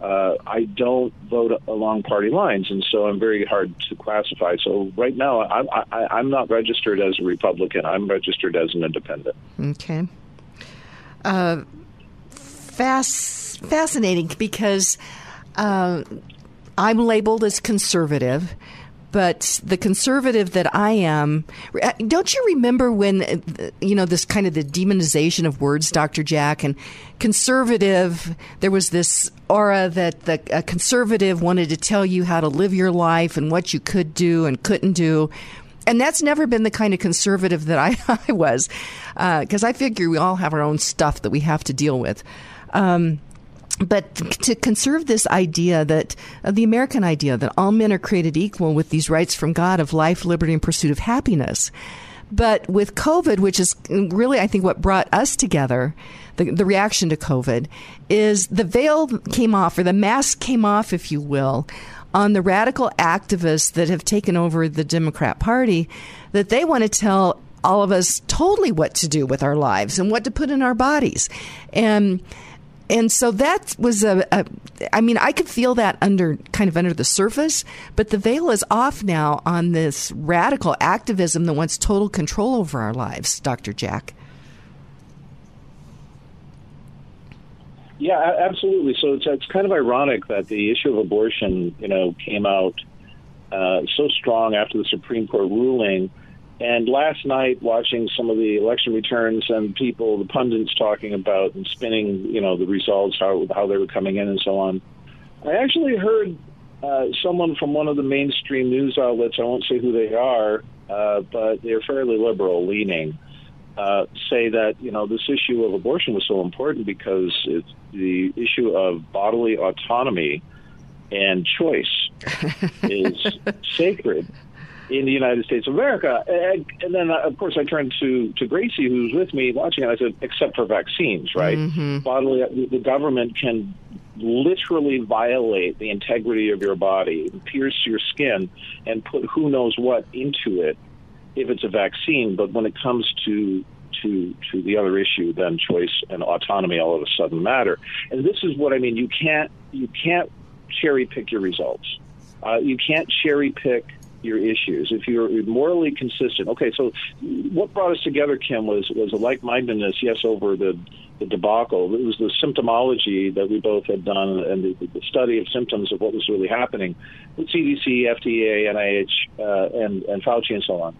S8: uh, I don't vote along party lines, and so I'm very hard to classify. So right now, I'm, I, I'm not registered as a Republican. I'm registered as an independent.
S3: Okay. Uh, fast, fascinating because uh, I'm labeled as conservative but the conservative that I am, uh, don't you remember when, uh, you know, this kind of the demonization of words, Dr. Jack, and conservative, there was this aura that the a conservative wanted to tell you how to live your life and what you could do and couldn't do. And that's never been the kind of conservative that I, I was, because uh, I figure we all have our own stuff that we have to deal with. Um, but to conserve this idea that uh, the American idea that all men are created equal with these rights from God of life, liberty, and pursuit of happiness. But with COVID, which is really, I think, what brought us together, the, the reaction to COVID, is the veil came off, or the mask came off, if you will, on the radical activists that have taken over the Democrat Party, that they want to tell all of us totally what to do with our lives and what to put in our bodies. And and so that was a, a I mean I could feel that under kind of under the surface but the veil is off now on this radical activism that wants total control over our lives Dr. Jack
S8: Yeah, absolutely. So it's, it's kind of ironic that the issue of abortion, you know, came out uh, so strong after the Supreme Court ruling and last night, watching some of the election returns and people, the pundits talking about and spinning, you know, the results, how how they were coming in and so on, I actually heard uh, someone from one of the mainstream news outlets. I won't say who they are, uh, but they're fairly liberal leaning. Uh, say that you know this issue of abortion was so important because it's the issue of bodily autonomy and choice is sacred in the United States of America. And, and then, uh, of course, I turned to, to Gracie, who's with me watching, and I said, except for vaccines, right? Mm-hmm. Bodily, uh, the government can literally violate the integrity of your body, pierce your skin, and put who knows what into it if it's a vaccine. But when it comes to to to the other issue, then choice and autonomy all of a sudden matter. And this is what I mean. You can't you can't cherry pick your results. Uh, you can't cherry pick your issues, if you're morally consistent. Okay, so what brought us together, Kim, was was a like mindedness, yes, over the the debacle. It was the symptomology that we both had done and the, the study of symptoms of what was really happening with CDC, FDA, NIH, uh, and, and Fauci, and so on.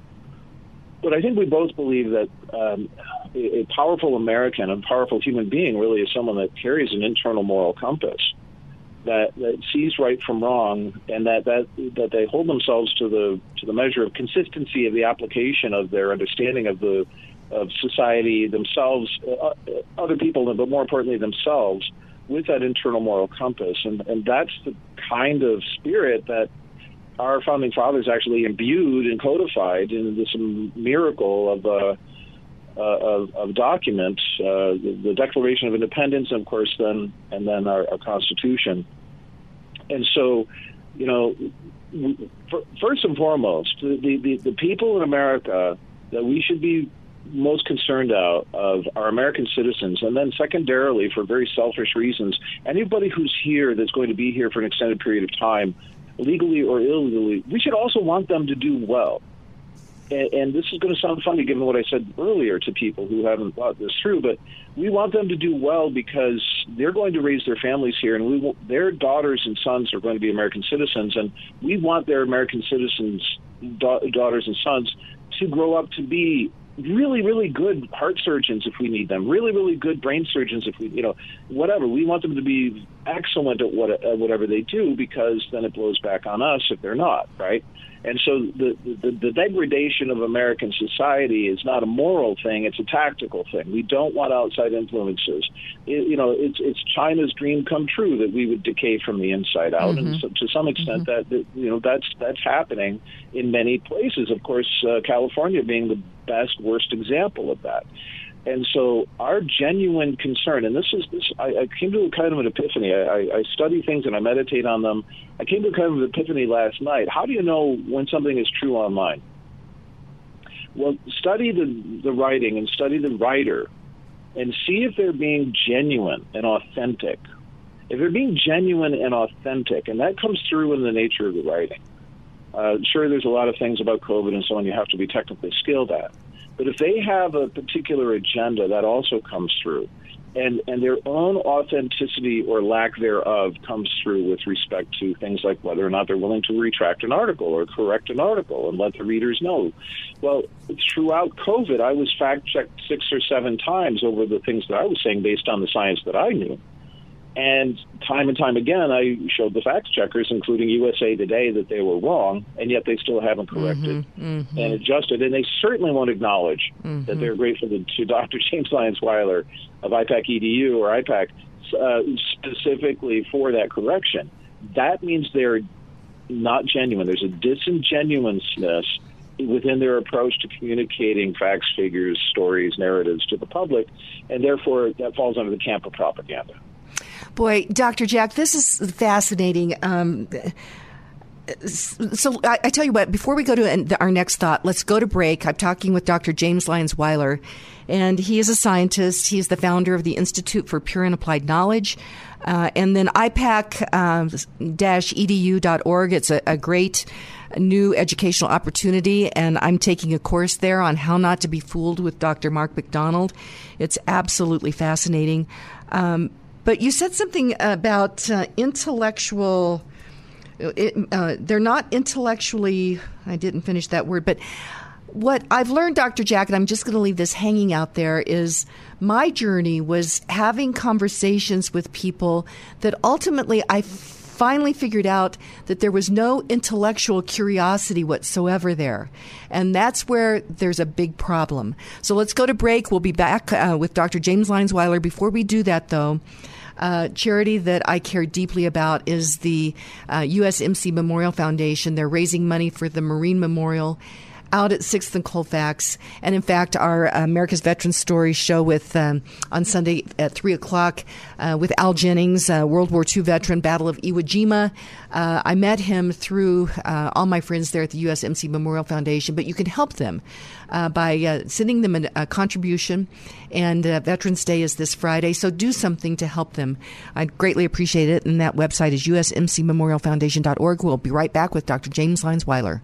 S8: But I think we both believe that um, a, a powerful American, a powerful human being, really is someone that carries an internal moral compass that, that sees right from wrong, and that, that that they hold themselves to the to the measure of consistency of the application of their understanding of the of society themselves, uh, uh other people, but more importantly themselves, with that internal moral compass, and and that's the kind of spirit that our founding fathers actually imbued and codified in this miracle of. Uh, uh, of, of, documents, uh, the, the, Declaration of Independence, of course, then and then our, our Constitution. And so, you know, first and foremost, the, the, the people in America that we should be most concerned out of our American citizens, and then secondarily, for very selfish reasons, anybody who's here that's going to be here for an extended period of time, legally or illegally, we should also want them to do well. And, and this is going to sound funny given what I said earlier to people who haven't thought this through, but we want them to do well because they're going to raise their families here, and we want, their daughters and sons are going to be American citizens, and we want their American citizens, da- daughters and sons, to grow up to be really, really good heart surgeons if we need them, really, really good brain surgeons if we, you know, whatever. We want them to be excellent at, what, at whatever they do because then it blows back on us if they're not, right? And so the, the, the degradation of American society is not a moral thing; it's a tactical thing. We don't want outside influences. It, you know, it's it's China's dream come true that we would decay from the inside out, mm-hmm. and so, to some extent, mm-hmm. that, that you know that's that's happening in many places. Of course, uh, California being the best worst example of that. And so our genuine concern, and this is this, I, I came to a kind of an epiphany. I, I study things and I meditate on them. I came to a kind of an epiphany last night. How do you know when something is true online? Well, study the, the writing and study the writer and see if they're being genuine and authentic. If they're being genuine and authentic, and that comes through in the nature of the writing. Uh, sure, there's a lot of things about COVID and so on you have to be technically skilled at. But if they have a particular agenda, that also comes through. And, and their own authenticity or lack thereof comes through with respect to things like whether or not they're willing to retract an article or correct an article and let the readers know. Well, throughout COVID, I was fact checked six or seven times over the things that I was saying based on the science that I knew. And time and time again, I showed the fact checkers, including USA Today, that they were wrong, and yet they still haven't corrected mm-hmm, mm-hmm. and adjusted. And they certainly won't acknowledge mm-hmm. that they're grateful to, to Dr. James Lyons Weiler of IPAK EDU or IPAK uh, specifically for that correction. That means they're not genuine. There's a disingenuousness within their approach to communicating facts, figures, stories, narratives to the public, and therefore that falls under the camp of propaganda.
S3: Boy, Dr. Jack, this is fascinating. Um, so I, I, tell you what, before we go to our next thought, let's go to break. I'm talking with Dr. James Lyons Weiler, and he is a scientist. He is the founder of the Institute for Pure and Applied Knowledge. Uh, and then IPAK-edu.org. Um, it's a, a great new educational opportunity, and I'm taking a course there on how not to be fooled with Dr. Mark McDonald. It's absolutely fascinating. Um, but you said something about uh, intellectual. It, uh, they're not intellectually. I didn't finish that word, but what I've learned, Dr. Jack, and I'm just going to leave this hanging out there, is my journey was having conversations with people that ultimately I finally figured out that there was no intellectual curiosity whatsoever there. And that's where there's a big problem. So let's go to break. We'll be back uh, with Dr. James Lyons Weiler. Before we do that, though, uh, charity that I care deeply about is the uh, USMC Memorial Foundation. They're raising money for the Marine Memorial out at Sixth and Colfax. And in fact, our America's Veterans Story show with um, on Sunday at three o'clock uh, with Al Jennings, uh, World War II veteran, Battle of Iwo Jima. Uh, I met him through uh, all my friends there at the USMC Memorial Foundation. But you can help them uh, by uh, sending them a, a contribution. And Veterans Day is this Friday, so do something to help them. I'd greatly appreciate it. And that website is usmcmemorialfoundation.org. We'll be right back with Dr. James Lyons Weiler.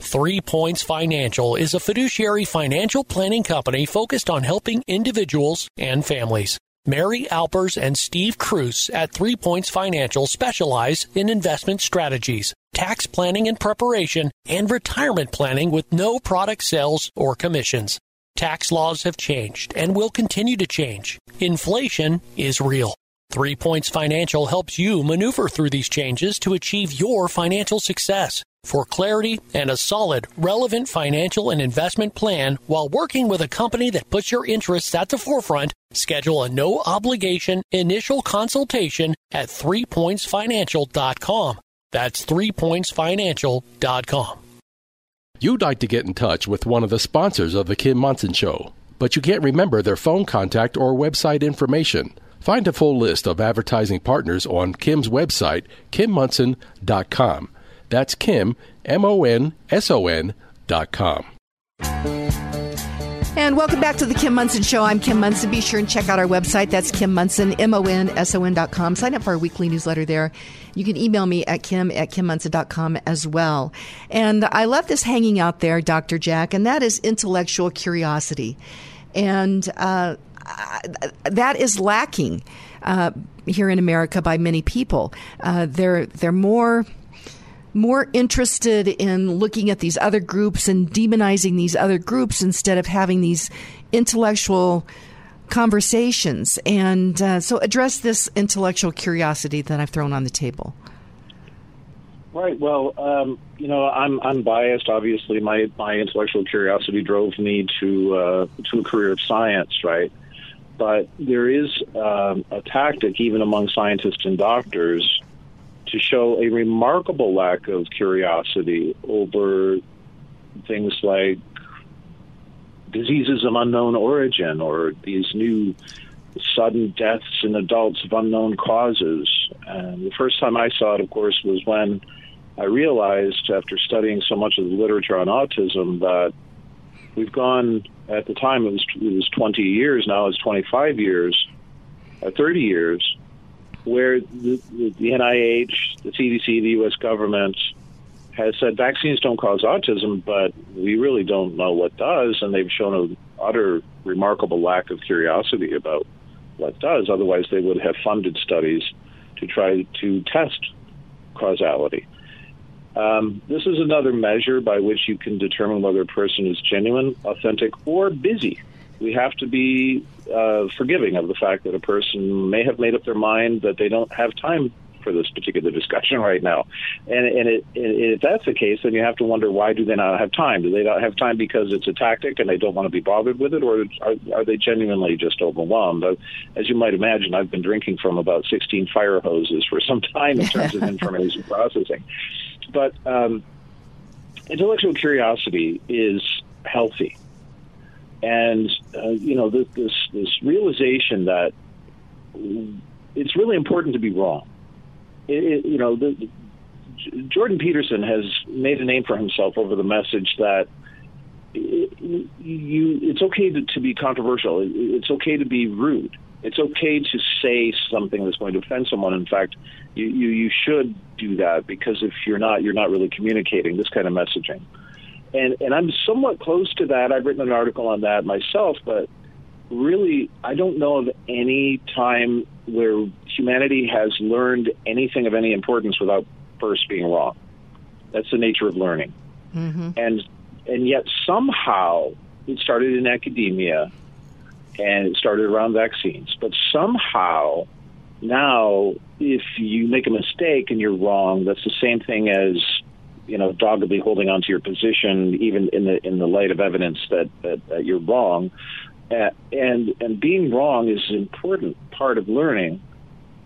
S1: Three Points Financial is a fiduciary financial planning company focused on helping individuals and families. Mary Alpers and Steve Cruz at Three Points Financial specialize in investment strategies, tax planning and preparation, and retirement planning with no product sales or commissions. Tax laws have changed and will continue to change. Inflation is real. Three Points Financial helps you maneuver through these changes to achieve your financial success for clarity and a solid, relevant financial and investment plan while working with a company that puts your interests at the forefront, Schedule a no obligation initial consultation at threepointsfinancial.com. That's threepointsfinancial.com.
S4: You'd like to get in touch with one of the sponsors of The Kim Monson Show, but you can't remember their phone contact or website information. Find a full list of advertising partners on Kim's website, kimmonson.com. That's Kim, M O N S O N dot com.
S3: And welcome back to the Kim Monson Show. I'm Kim Monson. Be sure and check out our website. That's Kim Monson, M-O-N-S-O-N dot com. Sign up for our weekly newsletter there. You can email me at kim at kimmonson.com as well. And I love this hanging out there, Dr. Jack, and that is intellectual curiosity. And uh, that is lacking uh, here in America by many people. Uh, they're, they're more more interested in looking at these other groups and demonizing these other groups instead of having these intellectual conversations. And uh, so, address this intellectual curiosity that I've thrown on the table.
S8: Right. Well, um, you know, I'm I'm biased. Obviously, my my intellectual curiosity drove me to uh, to a career of science. Right. But there is um, a tactic, even among scientists and doctors, to show a remarkable lack of curiosity over things like diseases of unknown origin or these new sudden deaths in adults of unknown causes. And the first time I saw it, of course, was when I realized after studying so much of the literature on autism that we've gone at the time it was it was 20 years now it's 25 years uh, 30 years where the, the, the NIH, the CDC, the U.S. government has said vaccines don't cause autism, but we really don't know what does, and they've shown an utter remarkable lack of curiosity about what does. Otherwise, they would have funded studies to try to test causality. Um, this is another measure by which you can determine whether a person is genuine, authentic, or busy we have to be uh, forgiving of the fact that a person may have made up their mind that they don't have time for this particular discussion right now. And, and, it, if that's the case, then you have to wonder why do they not have time? Do they not have time because it's a tactic and they don't want to be bothered with it, or are, are they genuinely just overwhelmed? As you might imagine, I've been drinking from about 16 fire hoses for some time in terms of information processing. But um, intellectual curiosity is healthy and uh, you know this, this this realization that it's really important to be wrong. It, it, you know, the, Jordan Peterson has made a name for himself over the message that it, you it's okay to, to be controversial. It's okay to be rude. It's okay to say something that's going to offend someone. In fact, you, you, you should do that because if you're not, you're not really communicating this kind of messaging and and I'm somewhat close to that. I've written an article on that myself, but really, I don't know of any time where humanity has learned anything of any importance without first being wrong. That's the nature of learning, mm-hmm. and and yet somehow it started in academia, and it started around vaccines, but somehow. Now, if you make a mistake and you're wrong, that's the same thing as you know, doggedly holding on to your position, even in the in the light of evidence that that, that you're wrong, uh, and and being wrong is an important part of learning.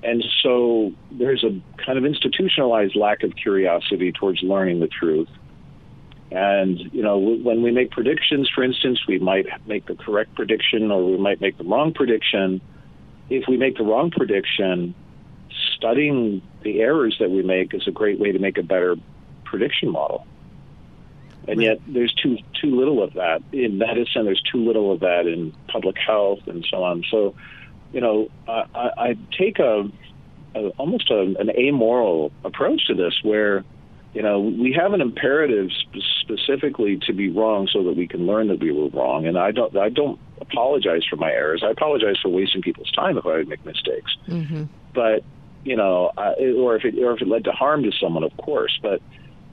S8: And so there's a kind of institutionalized lack of curiosity towards learning the truth. And, you know, when we make predictions, for instance, we might make the correct prediction or we might make the wrong prediction. If we make the wrong prediction, studying the errors that we make is a great way to make a better prediction model. And yet, there's too too little of that in medicine. There's too little of that in public health and so on. So, you know, I, I take a, a almost a, an amoral approach to this, where you know we have an imperative sp- specifically to be wrong so that we can learn that we were wrong. And I don't I don't apologize for my errors. I apologize for wasting people's time if I make mistakes. Mm-hmm. But you know, uh, or if it or if it led to harm to someone, of course. But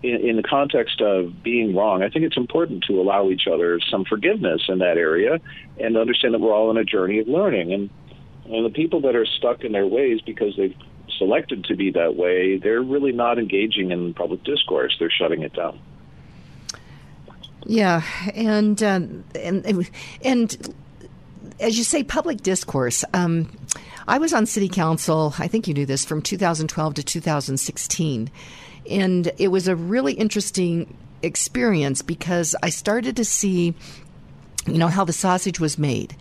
S8: in, in, the context of being wrong, I think it's important to allow each other some forgiveness in that area and understand that we're all on a journey of learning. And, and the people that are stuck in their ways because they've selected to be that way, they're really not engaging in public discourse. They're shutting it down.
S3: Yeah, and uh, and and as you say, public discourse. Um, I was on city council, I think you knew this, from 2012 to 2016. And it was a really interesting experience because I started to see, you know, how the sausage was made.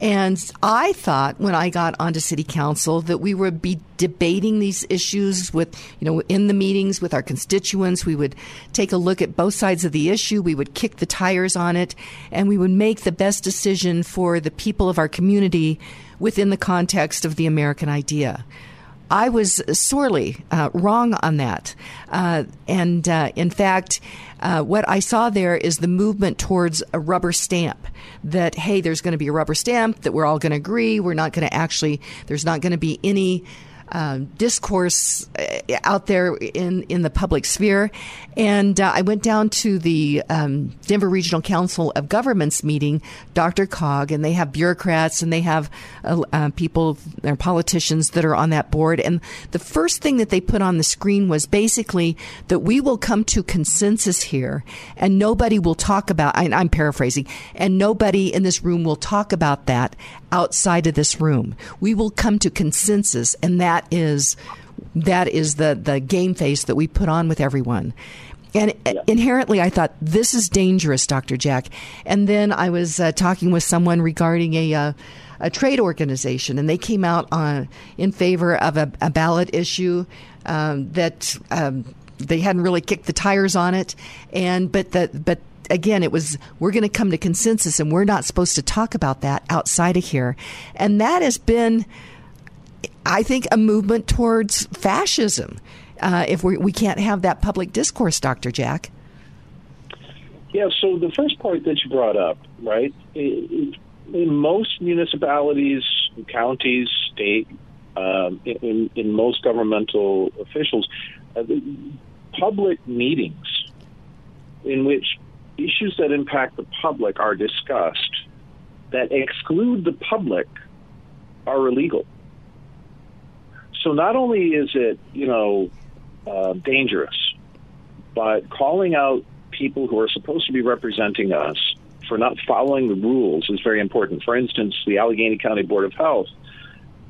S3: And I thought when I got onto city council that we would be debating these issues with, you know, in the meetings with our constituents. We would take a look at both sides of the issue. We would kick the tires on it and we would make the best decision for the people of our community within the context of the American idea. I was sorely uh, wrong on that. Uh, and uh, in fact, uh, what I saw there is the movement towards a rubber stamp that, hey, there's going to be a rubber stamp, that we're all going to agree. We're not going to actually, there's not going to be any um, discourse uh, out there in, in the public sphere. And uh, I went down to the um, Denver Regional Council of Governments meeting, DRCOG, and they have bureaucrats and they have uh, uh, people, they're politicians that are on that board. And the first thing that they put on the screen was basically that we will come to consensus here and nobody will talk about, I'm paraphrasing, and nobody in this room will talk about that outside of this room. We will come to consensus, and that is that is the the game face that we put on with everyone. And yeah. inherently, I thought this is dangerous, Dr. Jack. And then I was uh, talking with someone regarding a. Uh, a trade organization, and they came out on in favor of a, a ballot issue um, that um, they hadn't really kicked the tires on it, and but that but again, it was we're going to come to consensus, and we're not supposed to talk about that outside of here, and that has been, I think, a movement towards fascism. Uh, if we we can't have that public discourse, Doctor Jack.
S8: Yeah. So the first point that you brought up, right? in most municipalities, counties, state, um, in, in most governmental officials, uh, public meetings in which issues that impact the public are discussed that exclude the public are illegal. So not only is it, you know, uh, dangerous, but calling out people who are supposed to be representing us for not following the rules is very important. For instance, the Allegheny County Board of Health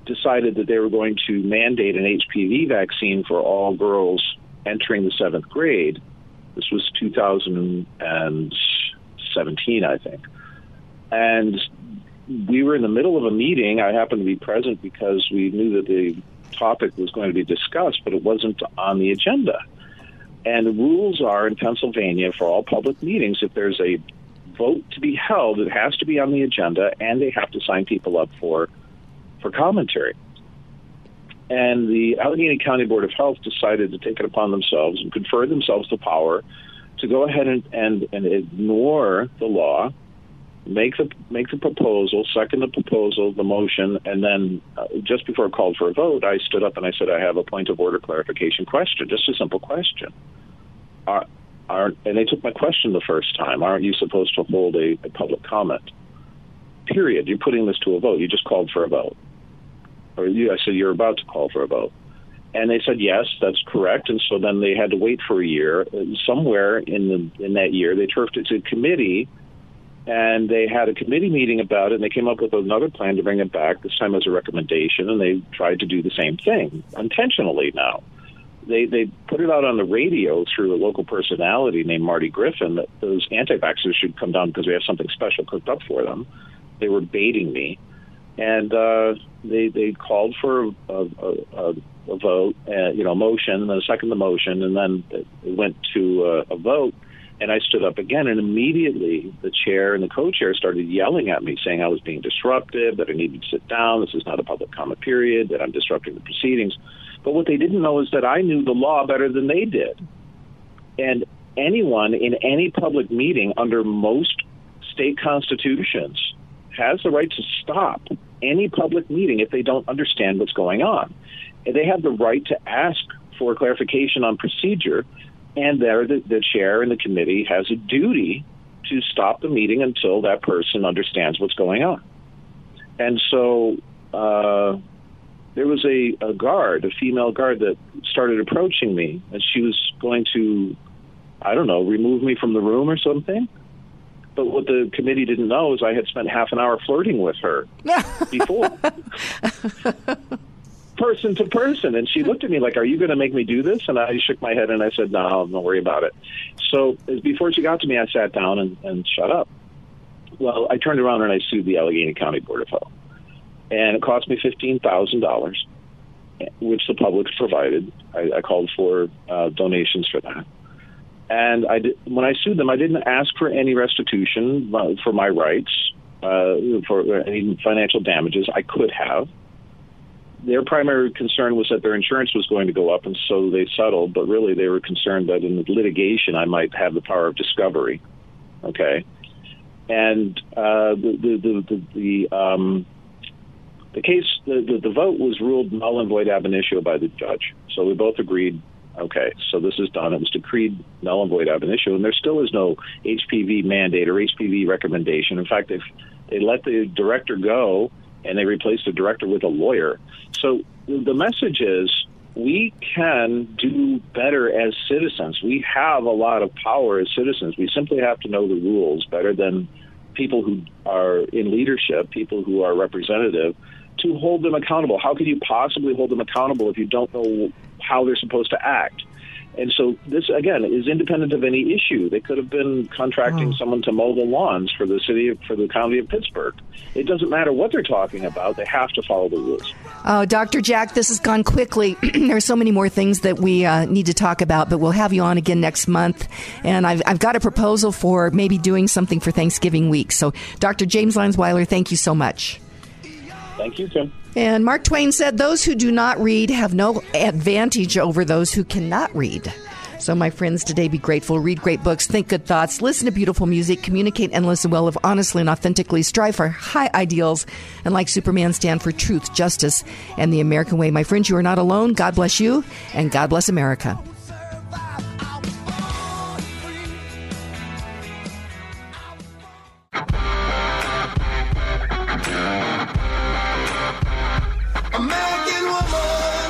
S8: decided that they were going to mandate an HPV vaccine for all girls entering the seventh grade this was 2017, I think. And we were in the middle of a meeting. I happened to be present because we knew that the topic was going to be discussed, but it wasn't on the agenda. And the rules are in Pennsylvania for all public meetings if there's a vote to be held, it has to be on the agenda and they have to sign people up for for commentary. And the Allegheny County Board of Health decided to take it upon themselves and confer themselves the power to go ahead and, and, and ignore the law, make the make the proposal, second the proposal, the motion, and then uh, just before I called for a vote, I stood up and I said, "I have a point of order clarification question, just a simple question." Are, are, and they took my question the first time. Aren't you supposed to hold a, a public comment? Period. You're putting this to a vote. You just called for a vote or you, I said, you're about to call for a vote. And they said, yes, that's correct. And so then they had to wait for a year. Somewhere in the in that year, they turfed it to committee, and they had a committee meeting about it. And they came up with another plan to bring it back. This time as a recommendation, and they tried to do the same thing intentionally. Now, they they put it out on the radio through a local personality named Marty Griffin that those anti-vaxxers should come down because we have something special cooked up for them. They were baiting me and uh, they they called for a, a, a a vote, uh, you know, motion, and then a second the motion, and then it went to a, a vote. And I stood up again, and immediately the chair and the co-chair started yelling at me, saying I was being disruptive, that I needed to sit down, this is not a public comment period, that I'm disrupting the proceedings. But what they didn't know is that I knew the law better than they did. And anyone in any public meeting under most state constitutions has the right to stop any public meeting if they don't understand what's going on. And they have the right to ask for clarification on procedure, and there the, the chair and the committee has a duty to stop the meeting until that person understands what's going on. And so uh, there was a, a guard, a female guard, that started approaching me, and she was going to, I don't know, remove me from the room or something. But what the committee didn't know is I had spent half an hour flirting with her before. Person to person. And she looked at me like, Are you going to make me do this? And I shook my head and I said, No, don't worry about it. So before she got to me, I sat down and, and shut up. Well, I turned around and I sued the Allegheny County Board of Health. And it cost me $15,000, which the public provided. I, I called for uh, donations for that. And I did, when I sued them, I didn't ask for any restitution uh, for my rights, uh, for any financial damages. I could have their primary concern was that their insurance was going to go up, and so they settled. But really, they were concerned that in the litigation, I might have the power of discovery. Okay, and uh, the the the the, um, the case the, the the vote was ruled null and void ab initio by the judge. So we both agreed. Okay, so this is done. It was decreed null and void ab initio, and there still is no HPV mandate or HPV recommendation. In fact, they've they let the director go and they replaced the director with a lawyer. So the message is we can do better as citizens. We have a lot of power as citizens. We simply have to know the rules better than people who are in leadership, people who are representative, to hold them accountable. How can you possibly hold them accountable if you don't know how they're supposed to act? And so this again is independent of any issue. They could have been contracting oh. someone to mow the lawns for the city of, for the county of Pittsburgh. It doesn't matter what they're talking about; they have to follow the rules.
S3: Oh, Dr. Jack, this has gone quickly. there are so many more things that we uh, need to talk about, but we'll have you on again next month. And I've, I've got a proposal for maybe doing something for Thanksgiving week. So, Dr. James Lyons-Weiler, thank you so much.
S8: Thank you, Tim.
S3: And Mark Twain said, Those who do not read have no advantage over those who cannot read. So, my friends, today be grateful, read great books, think good thoughts, listen to beautiful music, communicate and listen well, live honestly and authentically, strive for high ideals, and like Superman, stand for truth, justice, and the American way. My friends, you are not alone. God bless you, and God bless America.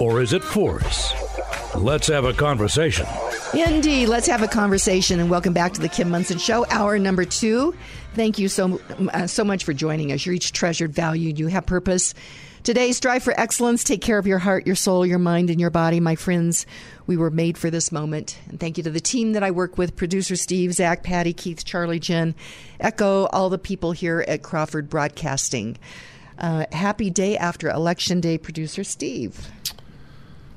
S10: or is it force? Let's have a conversation.
S3: Indeed, let's have a conversation and welcome back to the Kim Monson Show, hour number two. Thank you so uh, so much for joining us. You're each treasured, valued, you have purpose. Today, strive for excellence. Take care of your heart, your soul, your mind, and your body, my friends. We were made for this moment. And thank you to the team that I work with producer Steve, Zach, Patty, Keith, Charlie, Jen, Echo, all the people here at Crawford Broadcasting. Uh, happy day after Election Day, producer Steve.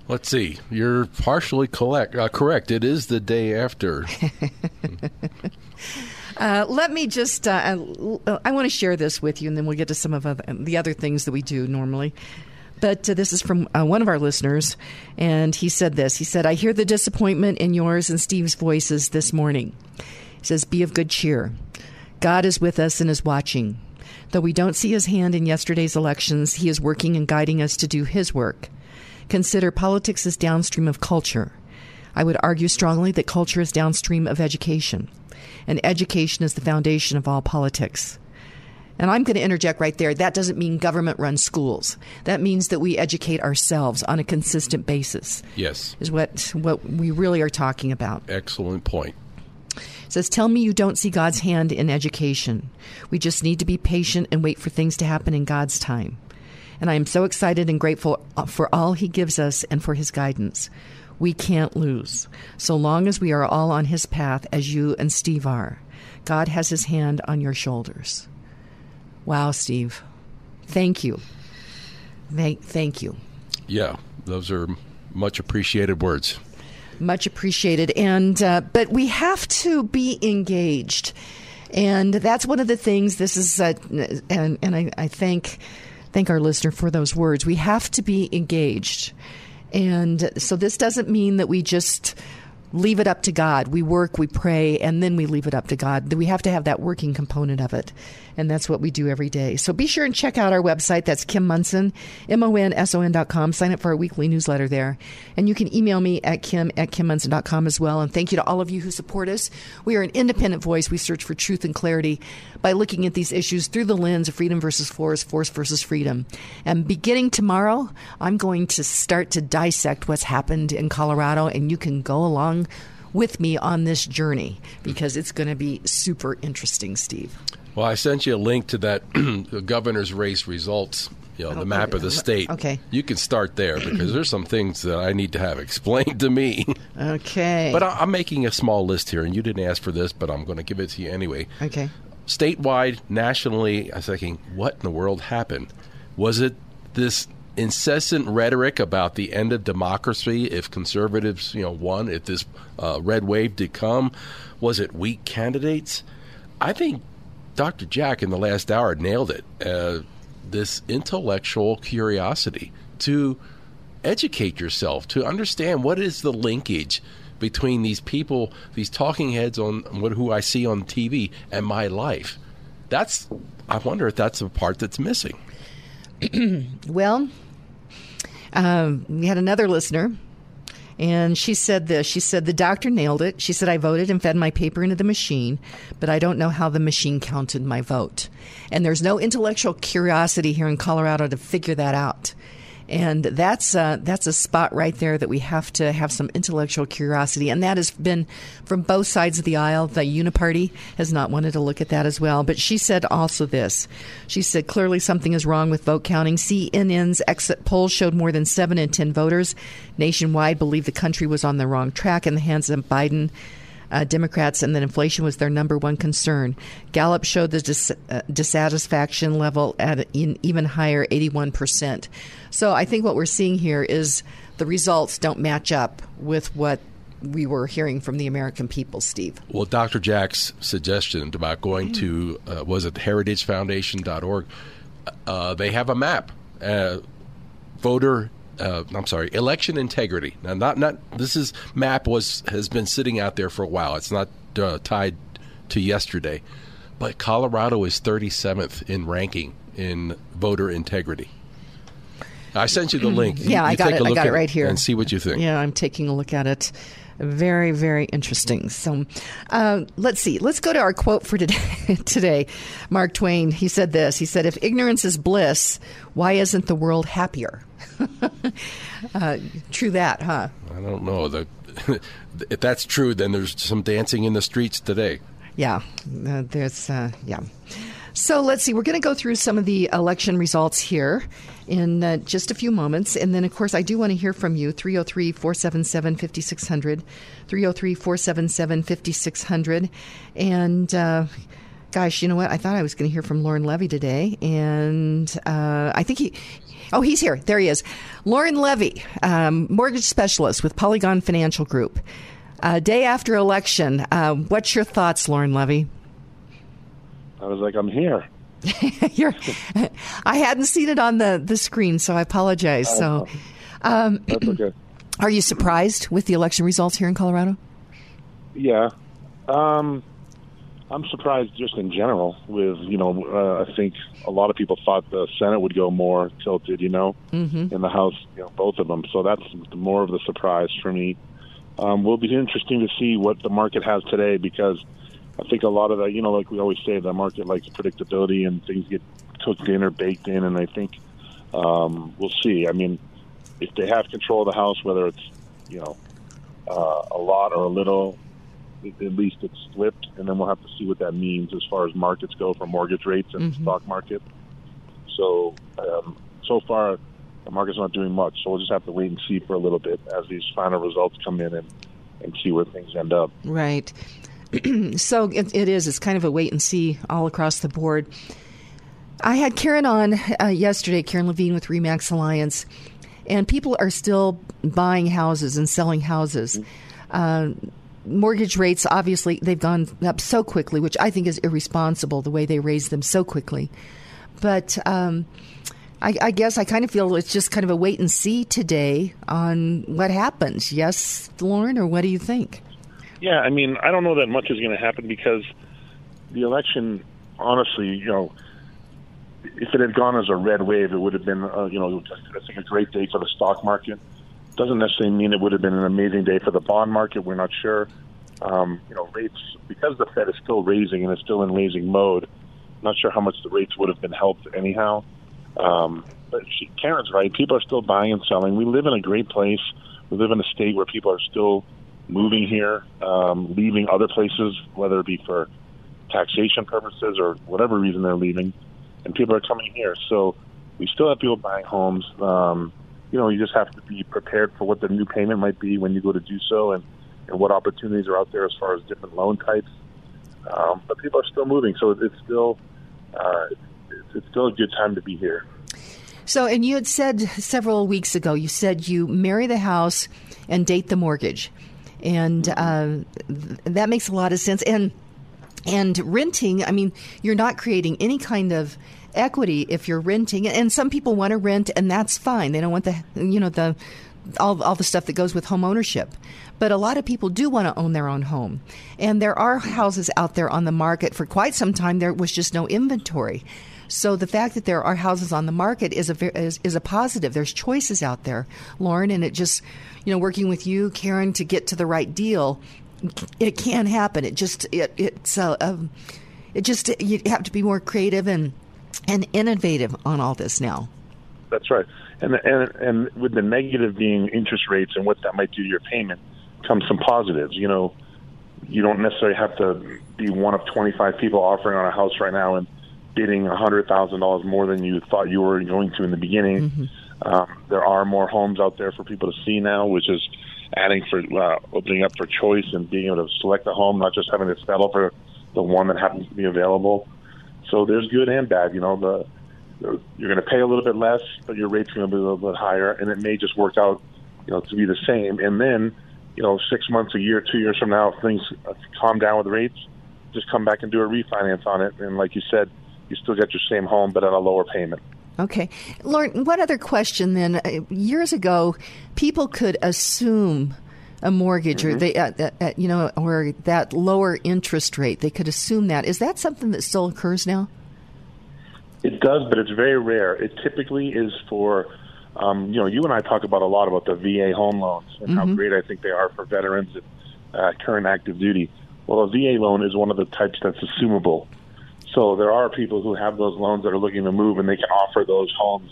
S4: Let's see. You're partially correct. Uh, correct. It is the day after.
S3: Uh, let me just, uh, uh I want to share this with you, and then we'll get to some of other, the other things that we do normally. But uh, this is from uh, one of our listeners, and he said this. He said, I hear the disappointment in yours and Steve's voices this morning. He says, Be of good cheer. God is with us and is watching. Though we don't see his hand in yesterday's elections, he is working and guiding us to do his work. Consider politics as downstream of culture. I would argue strongly that culture is downstream of education and education is the foundation of all politics. And I'm going to interject right there. That doesn't mean government run schools. That means that we educate ourselves on a consistent basis.
S4: Yes.
S3: Is what, what we really are talking about.
S4: Excellent point.
S3: Says, Tell me you don't see God's hand in education. We just need to be patient and wait for things to happen in God's time. And I am so excited and grateful uh, for all He gives us and for His guidance we can't lose. So long as we are all on His path, as you and Steve are, God has His hand on your shoulders. Wow, Steve. Thank you. Thank, thank you.
S4: Yeah, those are much appreciated words.
S3: Much appreciated. And, uh, but we have to be engaged. And that's one of the things this is, uh, and, and I, I thank, thank our listener for those words. We have to be engaged. And so this doesn't mean that we just leave it up to God. We work, we pray, and then we leave it up to God. We have to have that working component of it. And that's what we do every day. So be sure and check out our website. That's Kim Monson, M-O-N-S-O-N dot com. Sign up for our weekly newsletter there. And you can email me at kim at kimmonson.com as well. And thank you to all of you who support us. We are an independent voice. We search for truth and clarity by looking at these issues through the lens of freedom versus force, force versus freedom. And beginning tomorrow, I'm going to start to dissect what's happened in Colorado, and you can go along with me on this journey because it's going to be super interesting, Steve.
S4: Well, I sent you a link to that governor's race results, you know, the map of the state.
S3: Okay.
S4: You can start there because there's some things that I need to have explained to me.
S3: Okay.
S4: But I- I'm making a small list here, and you didn't ask for this, but I'm going to give it to you anyway.
S3: Okay.
S4: Statewide, nationally, I was thinking, what in the world happened? Was it this incessant rhetoric about the end of democracy if conservatives, you know, won, if this uh, red wave did come? Was it weak candidates? I think Dr. Jack in the last hour nailed it. Uh, this intellectual curiosity to educate yourself, to understand what is the linkage between these people, these talking heads on what who I see on TV, and my life. That's I wonder if that's a part that's missing.
S3: Well, um, we had another listener, and she said this. She said, The doctor nailed it. She said, I voted and fed my paper into the machine, but I don't know how the machine counted my vote. And there's no intellectual curiosity here in Colorado to figure that out. And that's uh, that's a spot right there that we have to have some intellectual curiosity, and that has been from both sides of the aisle. The Uniparty has not wanted to look at that as well. But she said also this: she said clearly something is wrong with vote counting. CNN's exit poll showed more than seven in ten voters nationwide believe the country was on the wrong track in the hands of Biden uh, Democrats and that inflation was their number one concern. Gallup showed the dis- uh, dissatisfaction level at an even higher 81%. So I think what we're seeing here is the results don't match up with what we were hearing from the American people, Steve.
S4: Well, Dr. Jack's suggestion about going to, uh, was it heritagefoundation.org? Uh, they have a map. Uh, voter uh, I'm sorry, election integrity. Now, not not this is map was has been sitting out there for a while. It's not uh, tied to yesterday, but Colorado is 37th in ranking in voter integrity. I sent you the link.
S3: Yeah,
S4: You
S3: I got
S4: take
S3: it.
S4: a
S3: I got it right here.
S4: and see what you think.
S3: Yeah, I'm taking a look at it. Very, very interesting. So, uh, let's see. Let's go to our quote for today. today, Mark Twain. He said this. He said, "If ignorance is bliss, why isn't the world happier?" uh, true that, huh?
S4: I don't know. The, if that's true, then there's some dancing in the streets today.
S3: Yeah, uh, there's uh, yeah. So let's see. We're going to go through some of the election results here in uh, just a few moments. And then, of course, I do want to hear from you 303 477 5600. 303 477 5600. And. Uh, Gosh, you know what? I thought I was going to hear from Lauren Levy today, and uh, I think he. Oh, he's here. There he is. Lauren Levy, um, mortgage specialist with Polygon Financial Group. Uh, day after election, uh, what's your thoughts, Lauren Levy?
S11: I was like, I'm here.
S3: You're, I hadn't seen it on the, the screen, so I apologize. So, um,
S11: That's okay.
S3: are you surprised with the election results here in Colorado?
S11: Yeah. Um, I'm surprised just in general with, you know, uh, I think a lot of people thought the Senate would go more tilted, you know,
S3: Mhm.
S11: in the House, you know, both of them. So that's more of the surprise for me. Um, will be interesting to see what the market has today because I think a lot of that, you know, like we always say, the market likes predictability and things get cooked in or baked in. And I think um, we'll see. I mean, if they have control of the House, whether it's, you know, uh, a lot or a little, at least it's flipped, and then we'll have to see what that means as far as markets go for mortgage rates and
S3: Mhm.
S11: stock market. So, um, so far, the market's not doing much. So we'll just have to wait and see for a little bit as these final results come in and, and see where things end up.
S3: Right. so it, it is. It's kind of a wait and see all across the board. I had Karen on uh, yesterday, Karen Levine with Remax Alliance, and people are still buying houses and selling houses. Uh, mortgage rates, obviously, they've gone up so quickly, which I think is irresponsible the way they raised them so quickly. But um, I, I guess I kind of feel it's just kind of a wait and see today on what happens. Yes, Lauren, or what do you think?
S11: Yeah, I mean, I don't know that much is going to happen because the election, honestly, you know, if it had gone as a red wave, it would have been, uh, you know, I think a great day for the stock market. Doesn't necessarily mean it would have been an amazing day for the bond market. We're not sure. Um, you know, rates because the Fed is still raising and is still in raising mode. Not sure how much the rates would have been helped anyhow. Um, but she, Karen's right. People are still buying and selling. We live in a great place. We live in a state where people are still moving here, um, leaving other places, whether it be for taxation purposes or whatever reason they're leaving, and people are coming here. So we still have people buying homes. Um, you know, you just have to be prepared for what the new payment might be when you go to do so, and, and what opportunities are out there as far as different loan types. Um, but people are still moving, so it's still uh, it's, it's still a good time to be here.
S3: So, and you had said several weeks ago, you said you marry the house and date the mortgage, and uh, th- that makes a lot of sense. And and renting, I mean, you're not creating any kind of equity if you're renting. And some people want to rent, and that's fine. They don't want the you know the all, all the stuff that goes with home ownership. But a lot of people do want to own their own home. And there are houses out there on the market for quite some time. There was just no inventory. So the fact that there are houses on the market is a is, is a positive. There's choices out there, Lauren, and it just you know working with you, Karen, to get to the right deal. It can happen. It just it it's uh, um, it just you have to be more creative and and innovative on all this now.
S11: That's right. And and and with the negative being interest rates and what that might do to your payment, comes some positives. You know, you don't necessarily have to be one of 25 people offering on a house right now and bidding $100,000 more than you thought you were going to in the beginning. Mm-hmm. Um, there are more homes out there for people to see now, which is adding for uh, opening up for choice and being able to select a home, not just having to settle for the one that happens to be available. So there's good and bad. You know, the, the you're going to pay a little bit less, but your rate's going to be a little bit higher, and it may just work out, you know, to be the same. And then, you know, six months, a year, two years from now, if things calm down with rates, just come back and do a refinance on it. And like you said, you still get your same home, but at a lower payment.
S3: Okay. Lauren, one other question then. Uh, years ago, people could assume a mortgage mm-hmm. or they, uh, uh, uh, you know, or that lower interest rate. They could assume that. Is that something that still occurs now?
S11: It does, but it's very rare. It typically is for, um, you know, you and I talk about a lot about the VA home loans and mm-hmm. how great I think they are for veterans and uh, current active duty. Well, a VA loan is one of the types that's assumable. So there are people who have those loans that are looking to move, and they can offer those homes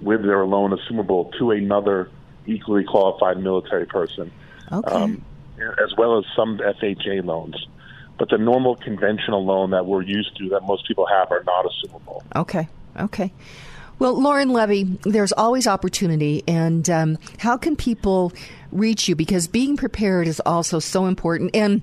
S11: with their loan assumable to another equally qualified military person,
S3: okay. um,
S11: as well as some FHA loans. But the normal conventional loan that we're used to, that most people have, are not assumable.
S3: Okay. Okay. Well, Lauren Levy, there's always opportunity. And um, how can people reach you? Because being prepared is also so important. And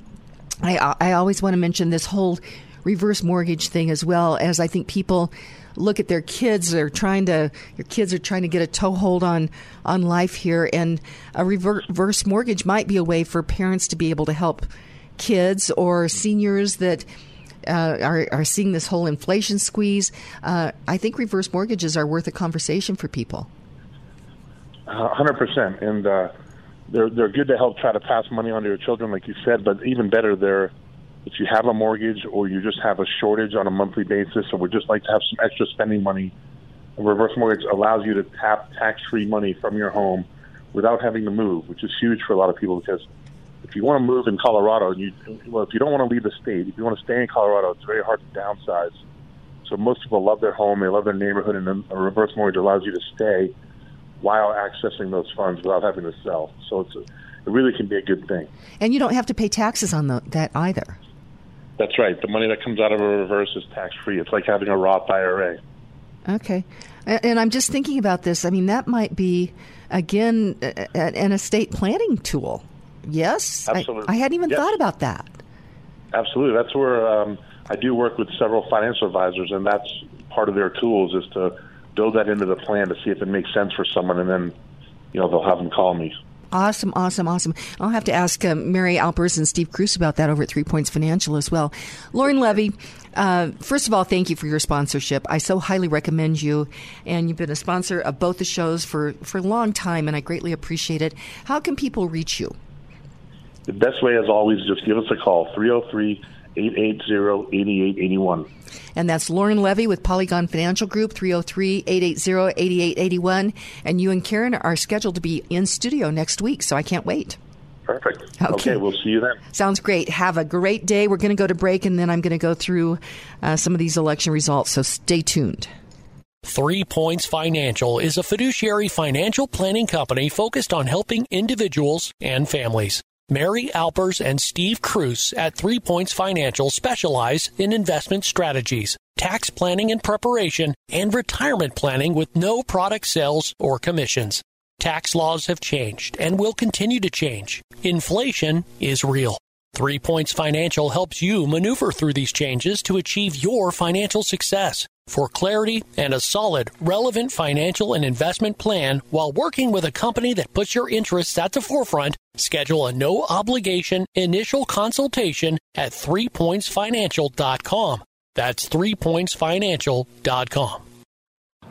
S3: I, I always want to mention this whole reverse mortgage thing as well as I think people look at their kids they're trying to your kids are trying to get a toehold on on life here and a reverse mortgage might be a way for parents to be able to help kids or seniors that uh, are, are seeing this whole inflation squeeze. Uh, I think reverse mortgages are worth a conversation for people.
S11: Hundred percent, and uh, they're they're good to help try to pass money on to your children, like you said. But even better, they're if you have a mortgage or you just have a shortage on a monthly basis or would just like to have some extra spending money, a reverse mortgage allows you to tap tax free money from your home without having to move, which is huge for a lot of people because if you want to move in Colorado, and you, well, if you don't want to leave the state, if you want to stay in Colorado, it's very hard to downsize. So most people love their home, they love their neighborhood, and a reverse mortgage allows you to stay while accessing those funds without having to sell. So it's a, it really can be a good thing.
S3: And you don't have to pay taxes on the, that either.
S11: That's right. The money that comes out of a reverse is tax free. It's like having a Roth IRA.
S3: Okay. And I'm just thinking about this. I mean, that might be, again, an estate planning tool. Yes?
S11: Absolutely.
S3: I, I hadn't even
S11: yes.
S3: thought about that.
S11: Absolutely. That's where um, I do work with several financial advisors, and that's part of their tools is to build that into the plan to see if it makes sense for someone, and then, you know, they'll have them call me.
S3: Awesome, awesome, awesome. I'll have to ask uh, Mary Alpers and Steve Cruz about that over at Three Points Financial as well. Lauren Levy, uh, first of all, thank you for your sponsorship. I so highly recommend you, and you've been a sponsor of both the shows for, for a long time, and I greatly appreciate it. How can people reach you?
S11: The best way, as always, just give us a call 303 880 8881.
S3: And that's Lauren Levy with Polygon Financial Group, 303 880 8881. And you and Karen are scheduled to be in studio next week, so I can't wait.
S11: Perfect. Okay. okay. we'll see you then.
S3: Sounds great. Have a great day. We're going to go to break, and then I'm going to go through uh, some of these election results, so stay tuned.
S1: Three Points Financial is a fiduciary financial planning company focused on helping individuals and families. Mary Alpers and Steve Cruz at Three Points Financial specialize in investment strategies, tax planning and preparation, and retirement planning with no product sales or commissions. Tax laws have changed and will continue to change. Inflation is real. Three Points Financial helps you maneuver through these changes to achieve your financial success. For clarity and a solid, relevant financial and investment plan while working with a company that puts your interests at the forefront, schedule a no obligation initial consultation at threepointsfinancial.com. That's threepointsfinancial.com.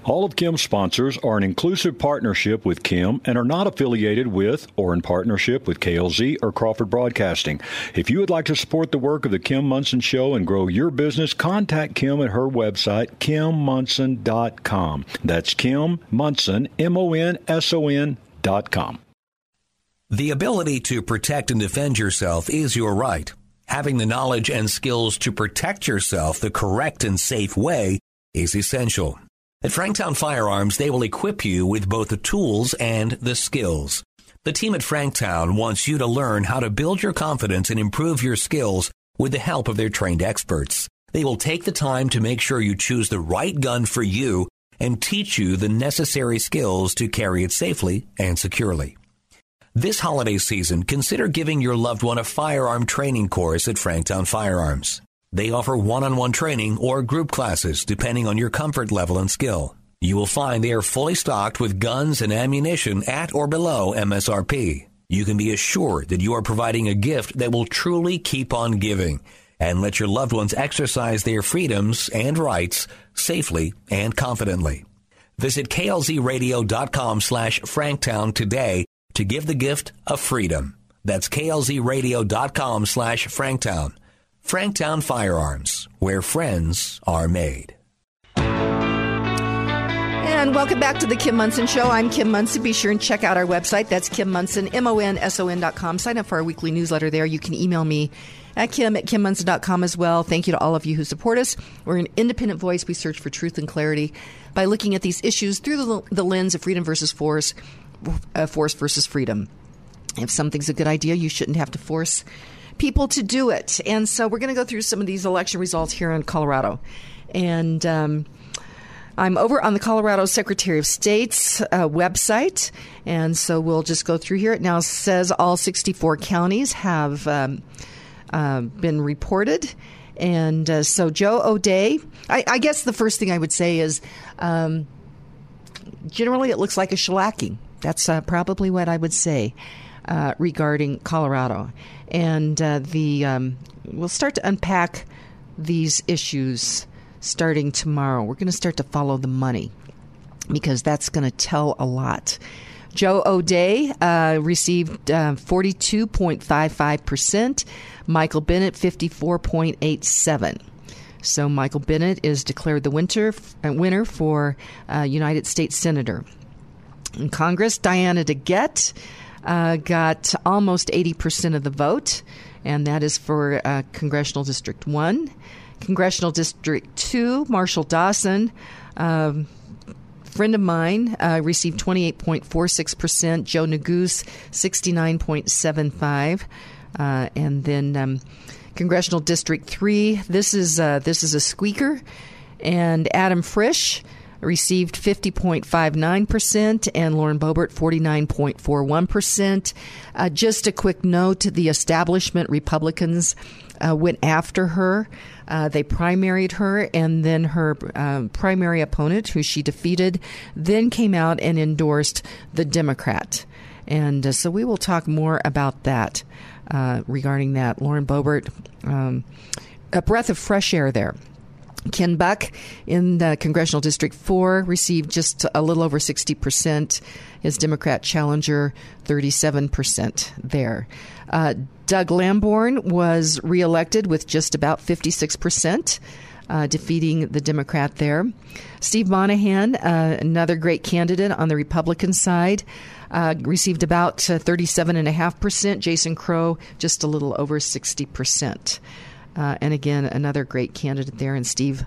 S6: All of Kim's sponsors are an inclusive partnership with Kim and are not affiliated with or in partnership with KLZ or Crawford Broadcasting. If you would like to support the work of the Kim Monson Show and grow your business, contact Kim at her website, kimmonson.com. That's Kim Monson, M O N S O N dot com.
S7: The ability to protect and defend yourself is your right. Having the knowledge and skills to protect yourself the correct and safe way is essential. At Franktown Firearms, they will equip you with both the tools and the skills. The team at Franktown wants you to learn how to build your confidence and improve your skills with the help of their trained experts. They will take the time to make sure you choose the right gun for you and teach you the necessary skills to carry it safely and securely. This holiday season, consider giving your loved one a firearm training course at Franktown Firearms. They offer one-on-one training or group classes depending on your comfort level and skill. You will find they are fully stocked with guns and ammunition at or below MSRP. You can be assured that you are providing a gift that will truly keep on giving and let your loved ones exercise their freedoms and rights safely and confidently. Visit klzradio.com slash franktown today to give the gift of freedom. That's klzradio.com slash franktown. Franktown Firearms, where friends are made.
S3: And welcome back to the Kim Monson Show. I'm Kim Monson. Be sure and check out our website. That's Kim Monson, M-O-N-S-O-N dot com. Sign up for our weekly newsletter there. You can email me at Kim at KimMonson.com as well. Thank you to all of you who support us. We're an independent voice. We search for truth and clarity by looking at these issues through the, the lens of freedom versus force, uh, force versus freedom. If something's a good idea, you shouldn't have to force people to do it. And so we're going to go through some of these election results here in Colorado. And um, I'm over on the Colorado Secretary of State's uh, website. And so we'll just go through here. It now says all 64 counties have um, uh, been reported. And uh, so Joe O'Dea, I, I, guess the first thing I would say is um, generally it looks like a shellacking. That's uh, probably what I would say uh, regarding Colorado and uh, the um, we'll start to unpack these issues starting tomorrow. We're going to start to follow the money because that's going to tell a lot. Joe O'Dea uh, received uh, 42.55%, Michael Bennet 54.87. So Michael Bennet is declared the winter, uh, winner for uh, United States Senator. In Congress, Diana DeGette uh, got almost 80% of the vote, and that is for uh, Congressional District 1. Congressional District 2, Marshall Dawson. Um, friend of mine uh, received 28.46%, Joe Neguse 69.75, uh, and then um, Congressional District 3, this is, uh, this is a squeaker, and Adam Frisch received 50.59%, and Lauren Boebert 49.41%. Uh, just a quick note the establishment Republicans uh, went after her. Uh, they primaried her, and then her uh, primary opponent, who she defeated, then came out and endorsed the Democrat. And uh, so we will talk more about that uh, regarding that. Lauren Boebert, um, a breath of fresh air there. Ken Buck in the Congressional District 4 received just a little over 60%. His Democrat challenger, 37% there. Uh, Doug Lamborn was reelected with just about 56%. Uh, defeating the Democrat there. Steve Monahan, uh, another great candidate on the Republican side, uh, received about 37.5%. Jason Crow, just a little over 60%. Uh, and again, another great candidate there, and Steve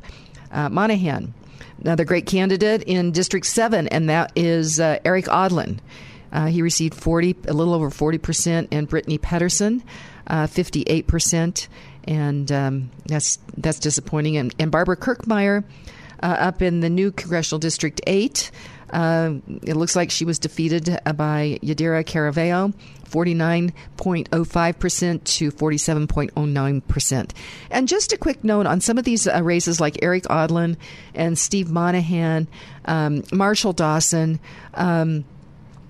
S3: uh, Monahan. Another great candidate in District 7, and that is uh, Erik Aadland. Uh, he received 40, a little over 40%, and Brittany Pettersen, 58%. Uh, and um, that's that's disappointing. And, and Barbara Kirkmeyer, uh, up in the new Congressional District 8, uh, it looks like she was defeated by Yadira Caraveo, 49.05% to 47.09%. And just a quick note on some of these uh, races like Erik Aadland and Steve Monahan, um, Marshall Dawson. Um,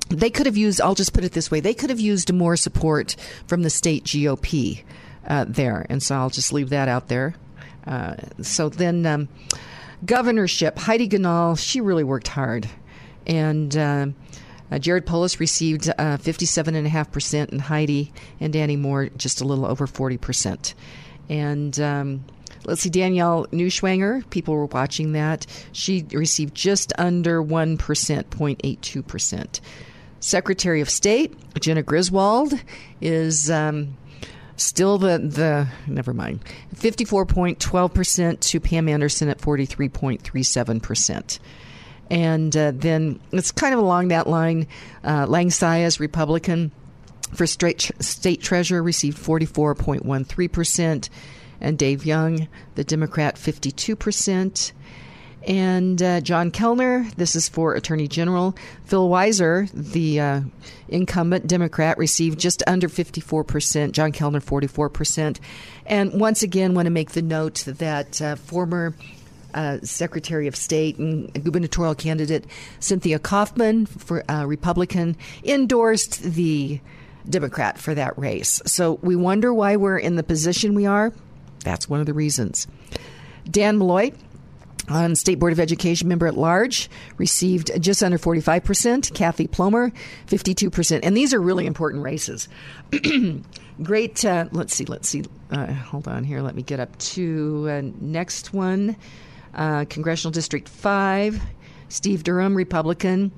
S3: they could have used, I'll just put it this way, they could have used more support from the state GOP uh, there. And so I'll just leave that out there. Uh, so then, um, governorship, Heidi Ganahl, she really worked hard. And uh, uh, Jared Polis received uh, 57.5%, and Heidi and Danny Moore just a little over 40%. And um, let's see, Danielle Neuschwanger, people were watching that. She received just under 1%, 0.82%. Secretary of State, Jena Griswold, is. Um, Still the, the never mind. 54.12% to Pam Anderson at 43.37%. And uh, then it's kind of along that line. Uh, Lang Republican, for state, state treasurer, received 44.13%. And Dave Young, the Democrat, 52%. And uh, John Kellner, this is for Attorney General. Phil Weiser, the uh, incumbent Democrat, received just under 54%. John Kellner, 44%. And once again, want to make the note that uh, former uh, Secretary of State and gubernatorial candidate Cynthia Coffman, for uh, Republican, endorsed the Democrat for that race. So we wonder why we're in the position we are. That's one of the reasons. Dan Malloy, on State Board of Education member at large received just under 45%. Kathy Plomer, 52%. And these are really important races. Great. Uh, let's see. Let's see. Uh, hold on here. Let me get up to uh, next one. Uh, Congressional District 5. Steve Durham, Republican,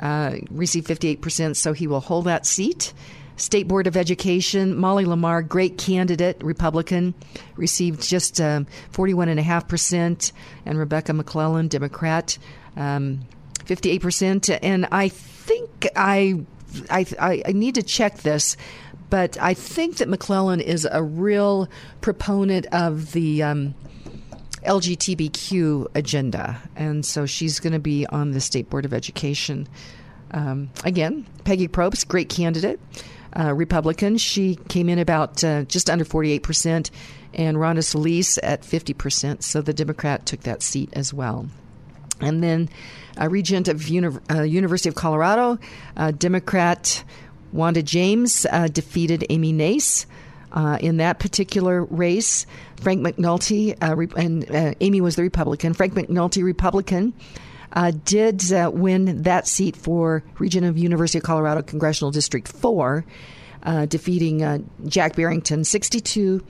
S3: uh, received 58%, so he will hold that seat. State Board of Education, Molly Lamar, great candidate, Republican, received just um, 41.5%, and Rebecca McClellan, Democrat, um, 58%. And I think I, I, I need to check this, but I think that McClellan is a real proponent of the. Um, LGBTQ agenda, and so she's going to be on the State Board of Education. Um, again, Peggy Probst, great candidate uh, Republican. She came in about uh, just under 48%, and Rhonda Solis at 50%. So the Democrat took that seat as well. And then a regent of Uni- uh, University of Colorado, uh, Democrat Wanda James uh, defeated Amy Nace. Uh, in that particular race, Frank McNulty re- and Amy was the Republican. Frank McNulty, Republican, uh, did uh, win that seat for region of University of Colorado Congressional District 4, uh, defeating uh, Jack Barrington 62%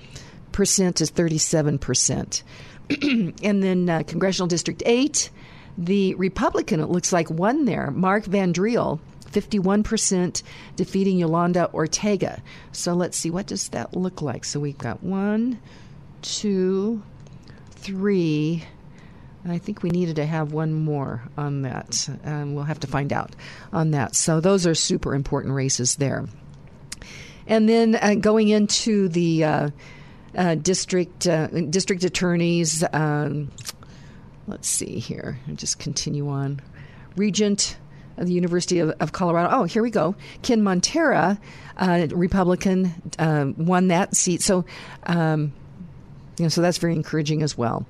S3: to 37%. and then uh, Congressional District 8, the Republican, it looks like, won there, Mark Van Driel. 51% defeating Yolanda Ortega. So let's see, what does that look like? So we've got one, two, three, I think we needed to have one more on that. Um, we'll have to find out on that. So those are super important races there. And then uh, going into the uh, uh, district uh, district attorneys. Um, let's see here. I'll just continue on. Regent the University of, of Colorado. Oh, here we go. Ken Montera, uh, Republican, uh, won that seat. So. Um, You know, so that's very encouraging as well.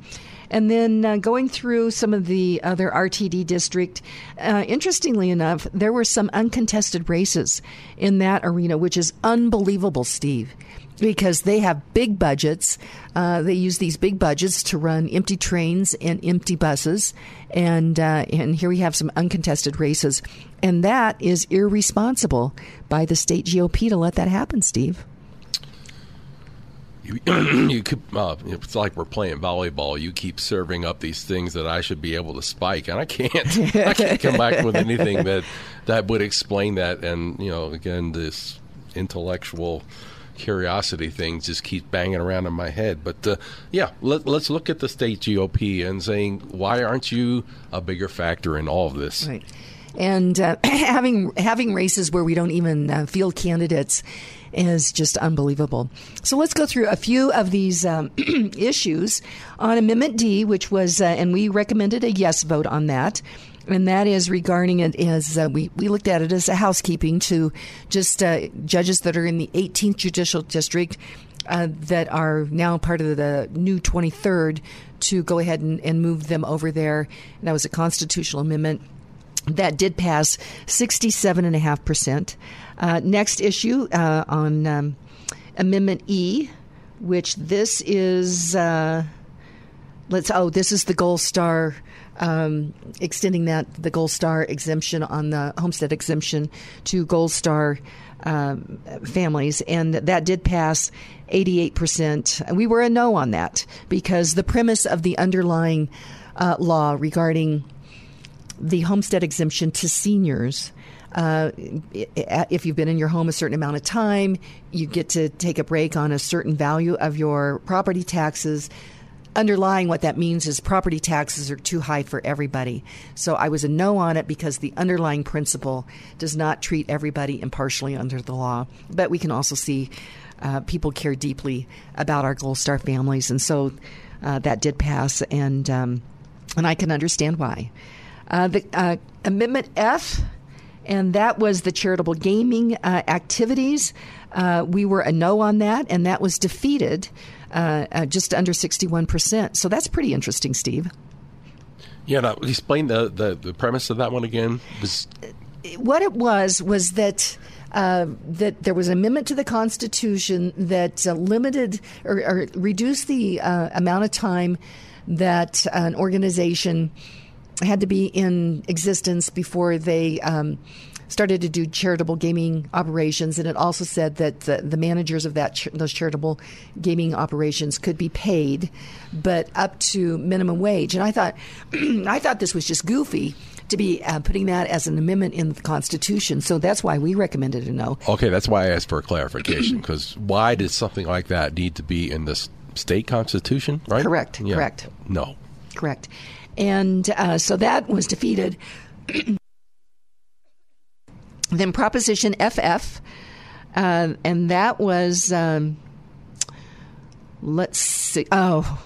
S3: And then uh, going through some of the other RTD district, uh, interestingly enough, there were some uncontested races in that arena, which is unbelievable, Steve because they have big budgets. Uh, they use these big budgets to run empty trains and empty buses, and uh, and here we have some uncontested races, and that is irresponsible by the state GOP to let that happen, Steve
S4: you, you could, uh, it's like we're playing volleyball. You keep serving up these things that I should be able to spike, and I can't. I can't come back with anything that that would explain that. And you know, again, this intellectual curiosity thing just keeps banging around in my head. But uh, yeah, let, us look at the state GOP and saying, why aren't you a bigger factor in all of this?
S3: Right. And uh, having having races where we don't even uh, field candidates is just unbelievable. So let's go through a few of these um, issues on Amendment D, which was, uh, and we recommended a yes vote on that. And that is regarding it as uh, we, we looked at it as a housekeeping to just uh, judges that are in the 18th Judicial District uh, that are now part of the new 23rd to go ahead and, and move them over there. And that was a constitutional amendment that did pass 67.5%. Uh, next issue uh, on um, Amendment E, which this is, uh, let's, oh, this is the Gold Star. Um, extending that the Gold Star exemption on the homestead exemption to Gold Star um, families, and that did pass 88%. We were a no on that because the premise of the underlying uh, law regarding the homestead exemption to seniors. Uh, if you've been in your home a certain amount of time, you get to take a break on a certain value of your property taxes. Underlying what that means is property taxes are too high for everybody. So I was a no on it because the underlying principle does not treat everybody impartially under the law. But we can also see uh, people care deeply about our Gold Star families, and so uh, that did pass, and um, and I can understand why. Uh, the uh, Amendment F, and that was the charitable gaming uh, activities. Uh, we were a no on that, and that was defeated uh, uh, just under 61%. So that's pretty interesting, Steve.
S4: Yeah, now explain the, the, the premise of that one again. Was...
S3: What it was was that. Uh, that there was an amendment to the Constitution that uh, limited or, or, reduced the uh, amount of time that an organization had to be in existence before they um, started to do charitable gaming operations, and it also said that the, the managers of that those charitable gaming operations could be paid, but up to minimum wage. And I thought, I thought this was just goofy to be uh, putting that as an amendment in the Constitution. So that's why we recommended a no.
S4: Okay, that's why I asked for a clarification because why did something like that need to be in the state constitution? Right?
S3: Correct. Yeah. Correct.
S4: No.
S3: Correct. And uh, so that was defeated. then Proposition FF, uh, and that was, um, let's see, oh,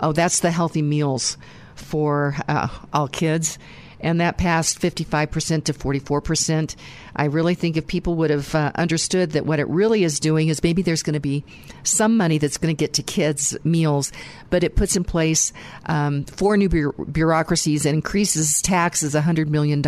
S3: oh, that's the healthy meals for uh, all kids and that passed 55% to 44%. I really think if people would have uh, understood that what it really is doing is maybe there's going to be some money that's going to get to kids' meals, but it puts in place um, four new bureaucracies and increases taxes $100 million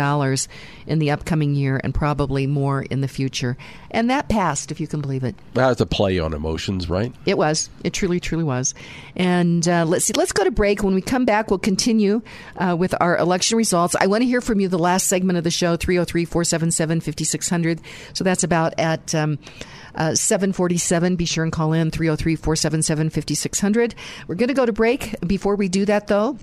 S3: in the upcoming year and probably more in the future. And that passed, if you can believe it.
S4: That was a play on emotions, right?
S3: It was. It truly, truly was. And uh, let's see. Let's go to break. When we come back, we'll continue uh, with our election results. I want to hear from you the last segment of the show, 303 477 5600. So that's about at. Um, uh, 747. Be sure and call in 303 477 5600. We're going to go to break. Before we do that, though,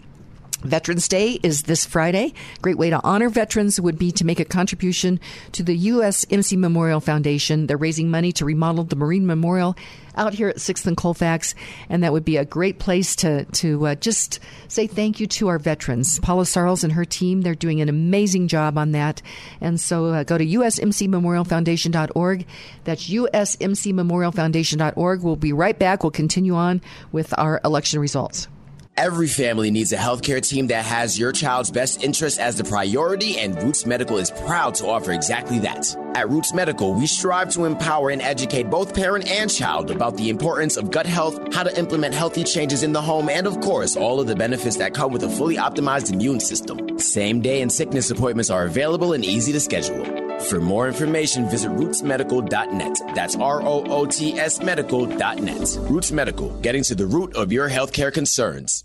S3: Veterans Day is this Friday. Great way to honor veterans would be to make a contribution to the USMC Memorial Foundation. They're raising money to remodel the Marine Memorial out here at 6th and Colfax, and that would be a great place to, to uh, just say thank you to our veterans. Paula Sarles and her team, they're doing an amazing job on that. And so uh, go to usmcmemorialfoundation.org. That's usmcmemorialfoundation.org. We'll be right back. We'll continue on with our election results.
S9: Every family needs a healthcare team that has your child's best interest as the priority, and Roots Medical is proud to offer exactly that. At Roots Medical, we strive to empower and educate both parent and child about the importance of gut health, how to implement healthy changes in the home, and of course, all of the benefits that come with a fully optimized immune system. Same day and sickness appointments are available and easy to schedule. For more information, visit rootsmedical.net. That's R O O T S medical.net. Roots Medical, getting to the root of your healthcare concerns.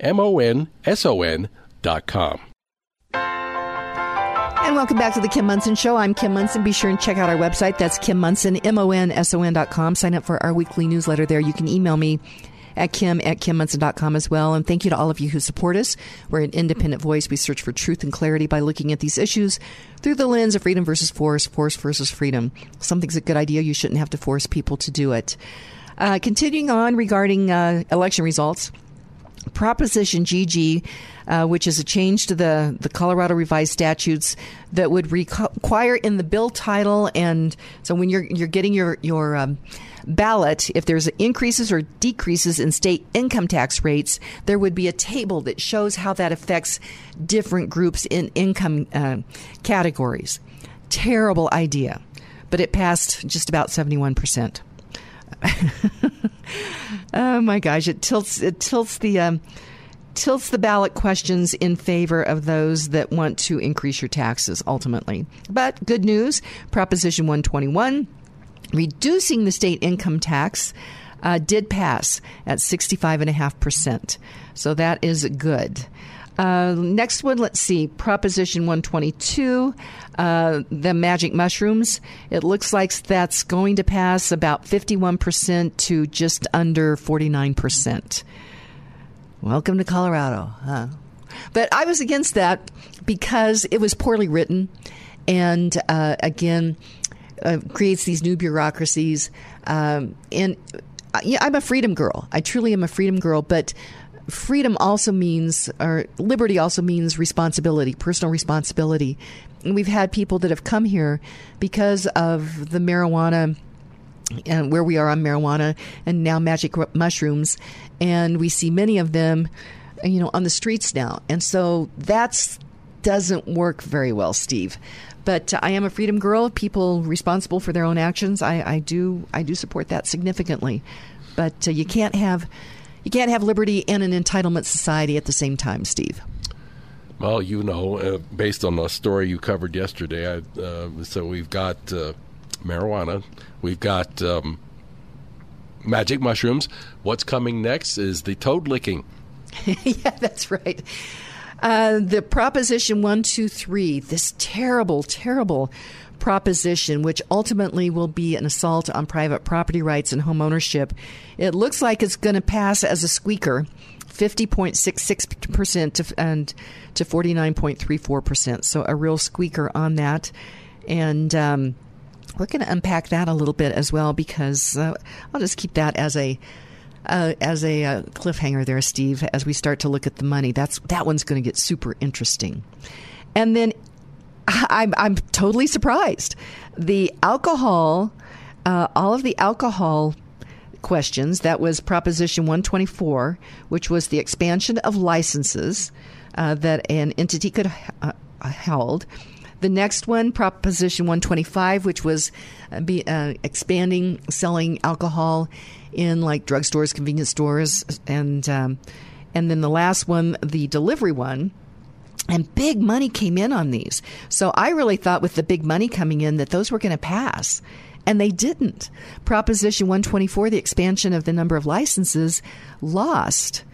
S4: M O N S O N dot com.
S3: And welcome back to the Kim Monson Show. I'm Kim Monson. Be sure and check out our website. That's Kim Monson, M O N S O N dot com. Sign up for our weekly newsletter there. You can email me at kim at kimmonson.com as well. And thank you to all of you who support us. We're an independent voice. We search for truth and clarity by looking at these issues through the lens of freedom versus force, force versus freedom. Something's a good idea. You shouldn't have to force people to do it. Uh, continuing on regarding uh, election results. Proposition GG, uh, which is a change to the, the Colorado revised statutes that would require in the bill title, and so when you're you're getting your your um, ballot, if there's increases or decreases in state income tax rates, there would be a table that shows how that affects different groups in income uh, categories. Terrible idea, but it passed just about seventy one percent. oh my gosh! It tilts it tilts the um, tilts the ballot questions in favor of those that want to increase your taxes ultimately. But good news: Proposition 121, reducing the state income tax. Uh, did pass at 65.5%. So that is good. Uh, next one, let's see, Proposition 122, uh, the magic mushrooms. It looks like that's going to pass about 51% to just under 49%. Welcome to Colorado, huh? But I was against that because it was poorly written and, uh, again, uh, creates these new bureaucracies. Um, and uh, yeah, I'm a freedom girl. I truly am a freedom girl, but freedom also means, or liberty also means responsibility, personal responsibility. And we've had people that have come here because of the marijuana and where we are on marijuana and now magic mushrooms. And we see many of them, you know, on the streets now. And so that doesn't work very well, Steve. But I am a freedom girl. People responsible for their own actions. I, I do. I do support that significantly. But uh, you can't have you can't have liberty and an entitlement society at the same time, Steve.
S4: Well, you know, uh, based on the story you covered yesterday, I, uh, so we've got uh, marijuana, we've got um, magic mushrooms. What's coming next is the toad licking.
S3: yeah, that's right. Uh, the Proposition 123, this terrible, terrible proposition, which ultimately will be an assault on private property rights and home ownership. It looks like it's going to pass as a squeaker. 50.66% to, and to 49.34%. So a real squeaker on that. And um, we're going to unpack that a little bit as well because uh, I'll just keep that as a uh, as a uh, cliffhanger there, Steve. As we start to look at the money, that's that one's going to get super interesting. And then I'm I'm totally surprised. The alcohol, uh, all of the alcohol questions. That was Proposition 124, which was the expansion of licenses uh, that an entity could uh, hold. The next one, Proposition 125, which was uh, be, uh, expanding selling alcohol in like drugstores, convenience stores, and um, and then the last one, the delivery one. And big money came in on these. So I really thought with the big money coming in that those were going to pass. And they didn't. Proposition 124, the expansion of the number of licenses, lost.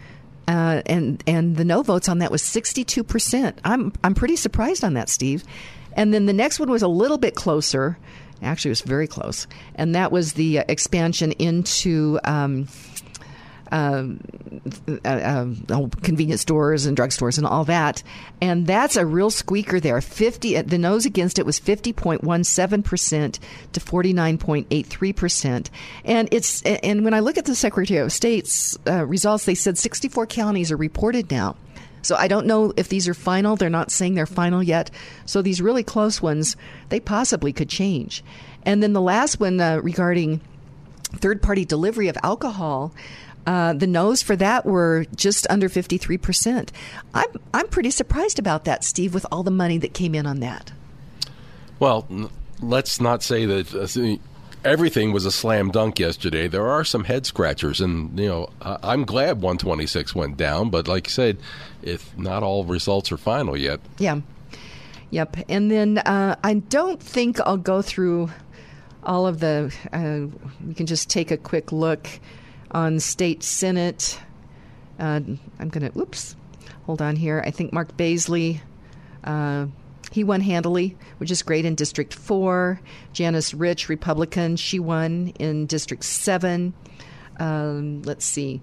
S3: Uh, and and the no votes on that was 62%. I'm I'm pretty surprised on that, Steve. And then the next one was a little bit closer. Actually, it was very close. And that was the uh, expansion into um, um, uh, uh, convenience stores and drugstores and all that. And that's a real squeaker there. 50, the nose against it was 50.17% to 49.83%. And it's, and when I look at the Secretary of State's uh, results, they said 64 counties are reported now. So I don't know if these are final. They're not saying they're final yet. So these really close ones, they possibly could change. And then the last one uh, regarding third party delivery of alcohol. Uh, the no's for that were just under 53%. I'm, I'm pretty surprised about that, Steve, with all the money that came in on that.
S4: Well, let's not say that uh, everything was a slam dunk yesterday. There are some head scratchers, and you know I'm glad 126 went down. But like you said, if not all results are final yet.
S3: Yeah. Yep. And then uh, I don't think I'll go through all of the. Uh, we can just take a quick look on state senate. Uh, I'm going to, oops, hold on here. I think Mark Baisley, uh, he won handily, which is great in District 4. Janice Rich, Republican, she won in District 7. Um, let's see,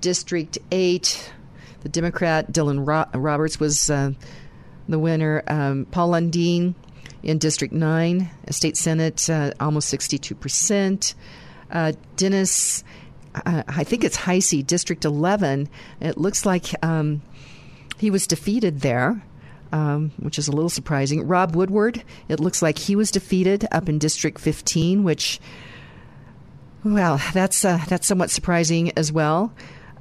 S3: District 8, the Democrat Dylan Ro- Roberts was uh, the winner. Um, Paul Lundeen in District 9, State Senate, uh, almost 62%. Uh, Dennis uh, I think it's Hisey, District 11. It looks like um, he was defeated there. Um, which is a little surprising. Rob Woodward, it looks like he was defeated up in District 15, which, well, that's uh, that's somewhat surprising as well.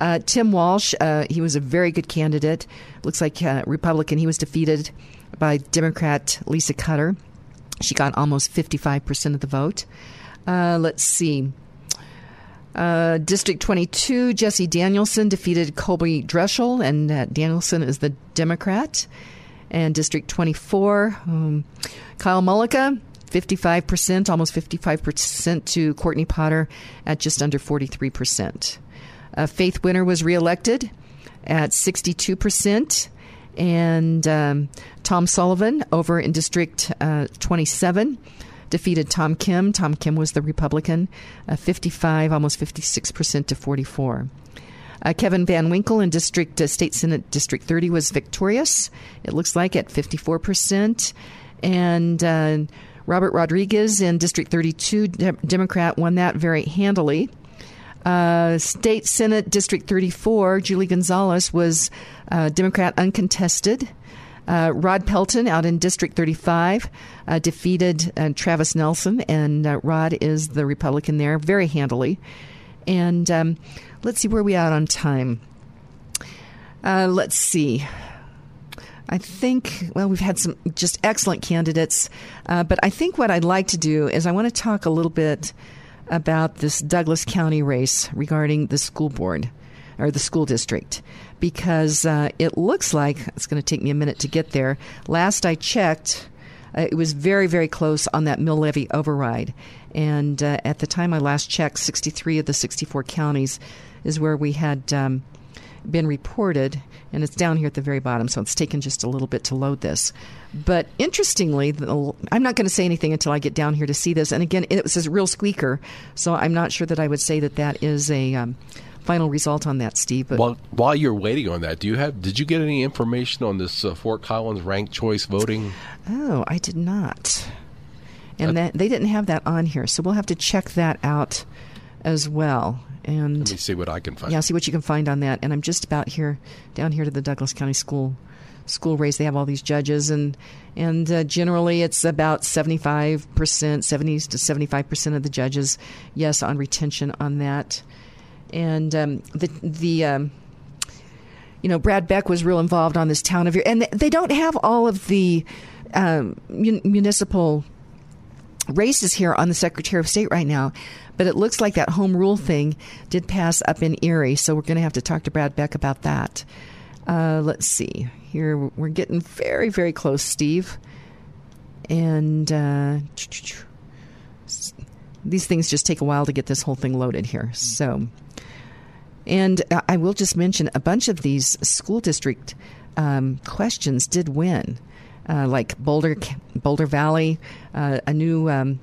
S3: Uh, Tim Walsh, uh, he was a very good candidate. Looks like uh, Republican. He was defeated by Democrat Lisa Cutter. She got almost 55% of the vote. Uh, let's see. Uh, District 22, Jessie Danielson defeated Colby Dreschel, and uh, Danielson is the Democrat. And District 24, um, Kyle Mullica, 55%, almost 55% to Courtney Potter at just under 43%. Uh, Faith Winter was reelected at 62%. And um, Tom Sullivan over in District uh, 27 defeated Tom Kim. Tom Kim was the Republican, uh, 55, almost 56% to 44. Uh, Kevin Van Winkle in District uh, State Senate District 30 was victorious. It looks like at 54%, and uh, Robert Rodriguez in District 32, de- Democrat, won that very handily. Uh, State Senate District 34, Julie Gonzales was uh, Democrat uncontested. Uh, Rod Pelton out in District 35 uh, defeated uh, Travis Nelson, and uh, Rod is the Republican there very handily. And um, let's see where we out on time. Uh, let's see. I think, well, we've had some just excellent candidates, uh, but I think what I'd like to do is I want to talk a little bit about this Douglas County race regarding the school board or the school district because uh, it looks like it's going to take me a minute to get there. Last I checked, uh, it was very, very close on that mill levy override. And uh, at the time I last checked, 63 of the 64 counties is where we had um, been reported. And it's down here at the very bottom, so it's taken just a little bit to load this. But interestingly, the, I'm not going to say anything until I get down here to see this. And again, it was a real squeaker, so I'm not sure that I would say that that is a. Um, final result on that, Steve.
S4: But while, while you're waiting on that, do you have? Did you get any information on this uh, Fort Collins ranked choice voting?
S3: Oh, I did not, and that they didn't have that on here, so we'll have to check that out as well. And
S4: let me see what I can find.
S3: Yeah, see what you can find on that. And I'm just about here, down here to the Douglas County School school race. They have all these judges, and and uh, generally it's about 75 percent, 70 to 75 percent of the judges, yes, on retention on that and um, the the um, you know Brad Beck was real involved on this town of your, and they don't have all of the um, mun- municipal races here on the Secretary of State right now, but it looks like that home rule thing did pass up in Erie, so we're going to have to talk to Brad Beck about that. Uh, let's see. Here, we're getting very, very close, Steve. And uh, these things just take a while to get this whole thing loaded here. So, and I will just mention a bunch of these school district um, questions did win, uh, like Boulder, Boulder Valley, uh, a new um,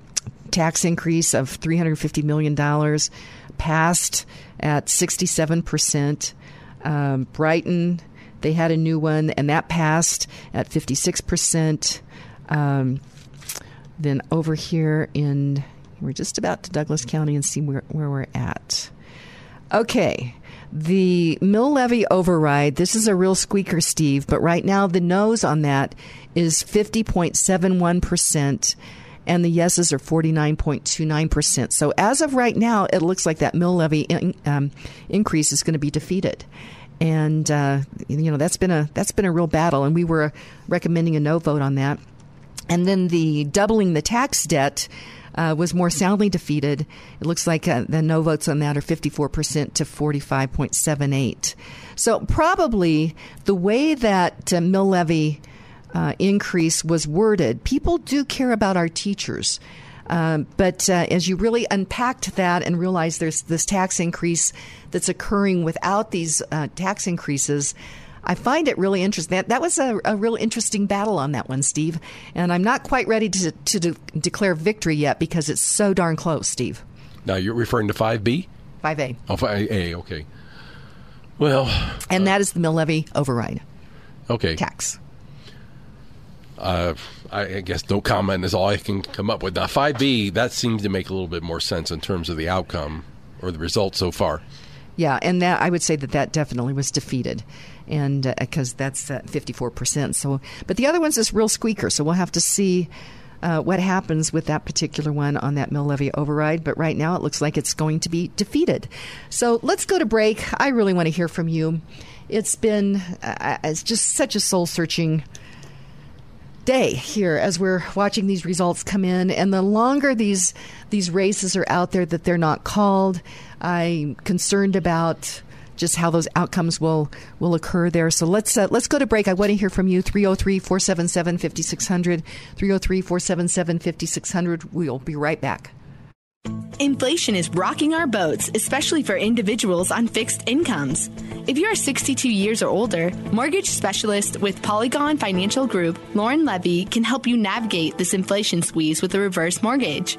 S3: tax increase of three hundred fifty million dollars, passed at sixty seven percent. Um, Brighton, they had a new one, and that passed at fifty six percent. Um, then over here in we're just about to Douglas County and see where, where we're at. Okay. The mill levy override, this is a real squeaker, Steve, but right now the no's on that is 50.71%, and the yeses are 49.29%. So as of right now, it looks like that mill levy in, um, increase is going to be defeated. And uh, you know that's been a that's been a real battle, and we were recommending a no vote on that. And then the doubling the tax debt uh, was more soundly defeated. It looks like uh, the no votes on that are 54% to 45.78. So probably the way that uh, mill levy uh, increase was worded, people do care about our teachers. Um, but uh, as you really unpacked that and realize there's this tax increase that's occurring without these uh, tax increases, I find it really interesting. That, that was a, a, real interesting battle on that one, Steve. And I'm not quite ready to, to de- declare victory yet because it's so darn close, Steve.
S4: Now, you're referring to 5B?
S3: 5A.
S4: Oh, 5A, okay. Well.
S3: And uh, that is the mill levy override.
S4: Okay.
S3: Tax.
S4: Uh, I guess no comment is all I can come up with. Now, 5B, that seems to make a little bit more sense in terms of the outcome or the result so far.
S3: Yeah, and that I would say that that definitely was defeated, and because uh, that's fifty four percent. So, but the other one's this real squeaker. So we'll have to see. Uh, what happens with that particular one on that mill levy override. But right now, it looks like it's going to be defeated. So let's go to break. I really want to hear from you. It's been uh, it's just such a soul searching day here as we're watching these results come in and the longer these these races are out there that they're not called i'm concerned about just how those outcomes will will occur there. So let's uh, let's go to break. I want to hear from you 303-477-5600 303-477-5600. We'll be right back.
S12: Inflation is rocking our boats, especially for individuals on fixed incomes. If you are 62 years or older, mortgage specialist with Polygon Financial Group, Lauren Levy, can help you navigate this inflation squeeze with a reverse mortgage.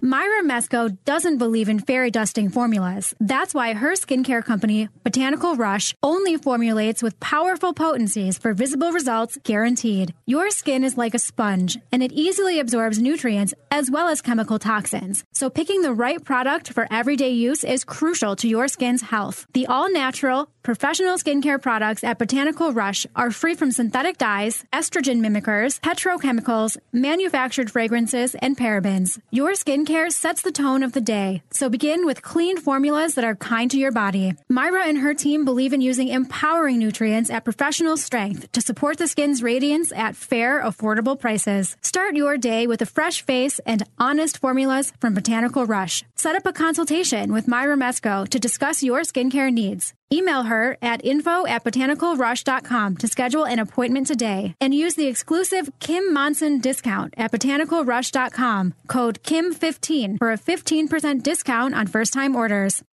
S13: Myra Mesco doesn't believe in fairy dusting formulas. That's why her skincare company, Botanical Rush, only formulates with powerful potencies for visible results guaranteed. Your skin is like a sponge, and it easily absorbs nutrients as well as chemical toxins. So picking the right product for everyday use is crucial to your skin's health. The all natural, professional skincare products at Botanical Rush are free from synthetic dyes, estrogen mimickers, petrochemicals, manufactured fragrances, and parabens. Your skincare sets the tone of the day, so begin with clean formulas that are kind to your body. Myra and her team believe in using empowering nutrients at professional strength to support the skin's radiance at fair, affordable prices. Start your day with a fresh face and honest formulas from Botanical Rush. Set up a consultation with Myra Mesco to discuss your skincare needs. Email her at info at botanicalrush.com to schedule an appointment today and use the exclusive Kim Monson discount at botanicalrush.com, code KIM15 for a 15% discount on first time orders.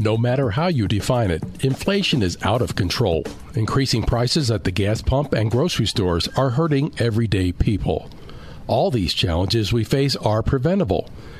S4: No matter how you define it, inflation is out of control. Increasing prices at the gas pump and grocery stores are hurting everyday people. All these challenges we face are preventable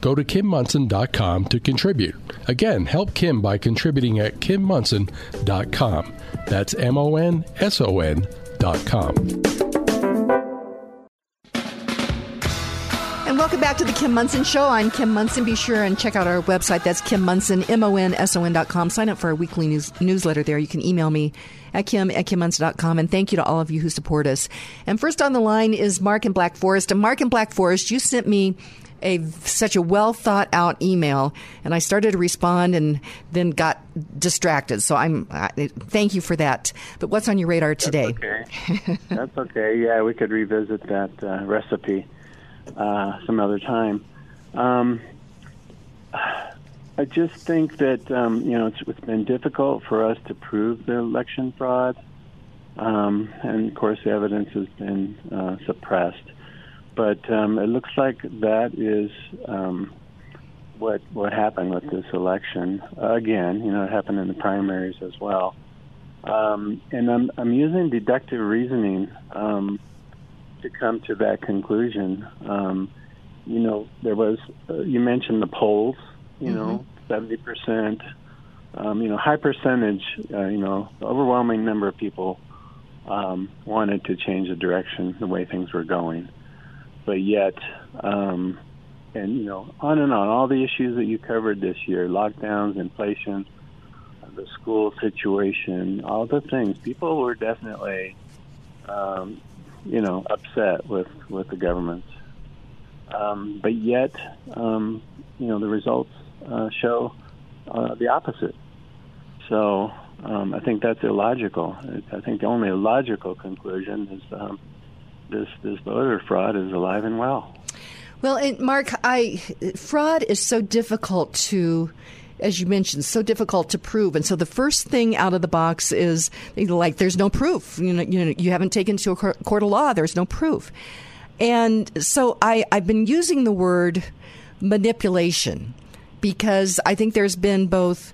S4: Go to kimmonson.com to contribute. Again, help Kim by contributing at kimmonson.com. That's M O N S O N.com.
S3: And welcome back to the Kim Monson Show. I'm Kim Monson. Be sure and check out our website. That's Kim Monson, M-O-N-S-O-N dot com. Sign up for our weekly news, newsletter there. You can email me at kim at kimmonson.com. And thank you to all of you who support us. And first on the line is Mark in Black Forest. And Mark in Black Forest, you sent me a such a well thought out email, and I started to respond and then got distracted. So I'm I, thank you for that. But what's on your radar today?
S14: That's okay. That's okay. Yeah, we could revisit that uh, recipe uh, some other time. Um, I just think that um, you know it's, it's been difficult for us to prove the election fraud, um, and of course the evidence has been uh, suppressed but um, it looks like that is um, what what happened with this election. Again, you know, it happened in the primaries as well. Um, and I'm I'm using deductive reasoning um, to come to that conclusion. Um, you know, there was uh, you mentioned the polls. You mm-hmm. know, seventy percent. Um, you know, high percentage. Uh, you know, overwhelming number of people um, wanted to change the direction, the way things were going but yet, um, and you know, on and on, all the issues that you covered this year, lockdowns, inflation, the school situation, all the things, people were definitely, um, you know, upset with with the government. Um, but yet, um, you know, the results uh, show uh, the opposite. So um, I think that's illogical. I think the only logical conclusion is um, this this voter fraud is alive and well.
S3: Well, and Mark, I fraud is so difficult to as you mentioned, so difficult to prove. And so the first thing out of the box is like, there's no proof. You know, you, know, you haven't taken to a court of law. There's no proof. And so I, I've been using the word manipulation because I think there's been both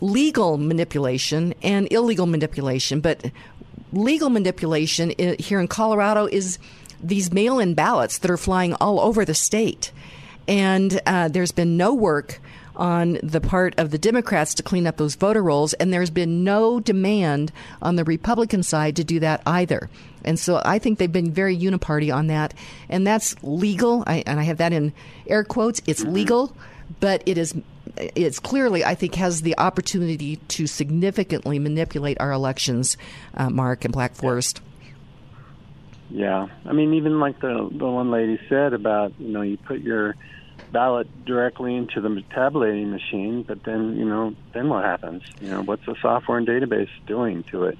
S3: legal manipulation and illegal manipulation. But legal manipulation here in Colorado is these mail in ballots that are flying all over the state. And uh, there's been no work on the part of the Democrats to clean up those voter rolls, and there's been no demand on the Republican side to do that either. And so I think they've been very uniparty on that, and that's legal. I, and I have that in air quotes. It's legal, but it is it's clearly, I think, has the opportunity to significantly manipulate our elections, uh, Mark and Black Forest.
S14: Yeah, I mean, even like the the one lady said about you know you put your ballot directly into the tabulating machine, but then you know then what happens? You know, what's the software and database doing to it?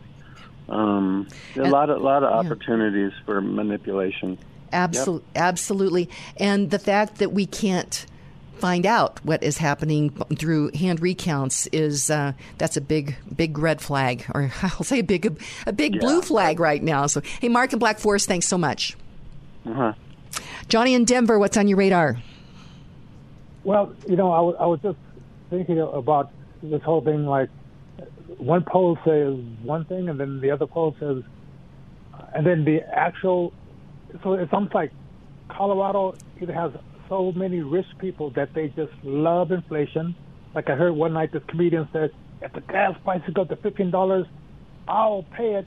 S14: Um, a and, lot of lot of opportunities yeah. for manipulation.
S3: Absolutely, yep. absolutely, and the fact that we can't find out what is happening through hand recounts is uh, that's a big big red flag or I'll say a big a big yeah. blue flag right now. So hey, Mark and Black Forest, thanks so much.
S14: Uh-huh.
S3: Johnny in Denver, what's on your radar?
S15: Well, you know, I, w- I was just thinking about this whole thing. Like, one poll says one thing, and then the other poll says, and then the actual. So it's almost like Colorado either has so many rich people that they just love inflation. Like I heard one night, this comedian said, "If the gas prices go to fifteen dollars, I'll pay it."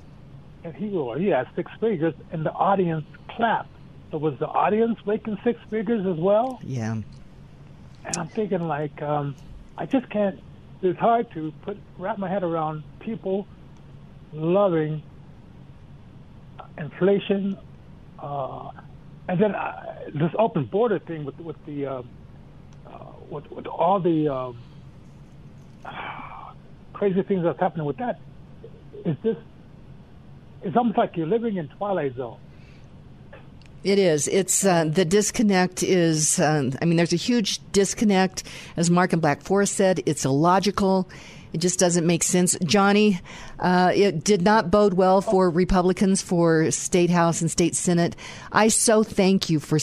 S15: And he well, he had six figures, and the audience clapped. So was the audience making six figures as well?
S3: Yeah.
S15: And I'm thinking like, um, I just can't. It's hard to put wrap my head around people loving inflation, uh, and then uh, this open border thing with with the uh, uh, with, with all the um, crazy things that's happening with that is this it's almost like you're living in twilight zone
S3: it is. It's uh, the disconnect is. Uh, I mean, there's a huge disconnect, as Mark and Black Forest said. It's illogical, It just doesn't make sense. Johnny, uh, it did not bode well for Republicans for state house and state senate. I so thank you for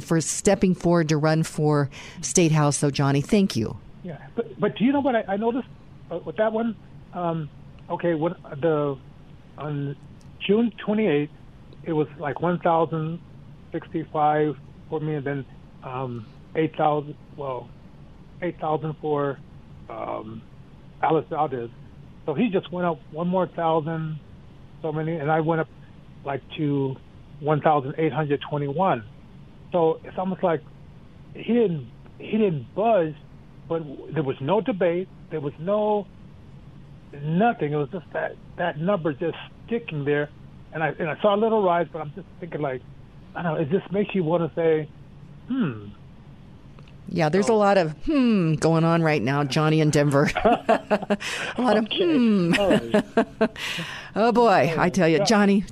S3: for stepping forward to run for state house, though, Johnny. Thank you.
S15: Yeah, but but do you know what I, I noticed uh, with that one? Um, okay, the on June 28th, it was like 1,065 for me, and then um, 8,000. Well, 8,000 for um, Alex Valdez. So he just went up one more thousand, so many, and I went up like to 1,821. So it's almost like he didn't he didn't buzz, but there was no debate. There was no nothing. It was just that that number just sticking there, and I and I saw a little rise, but I'm just thinking like, I don't know. It just makes you want to say, hmm,
S3: yeah, there's a lot of hmm going on right now, Johnny in Denver. a lot of hmm. oh boy, I tell you, Johnny.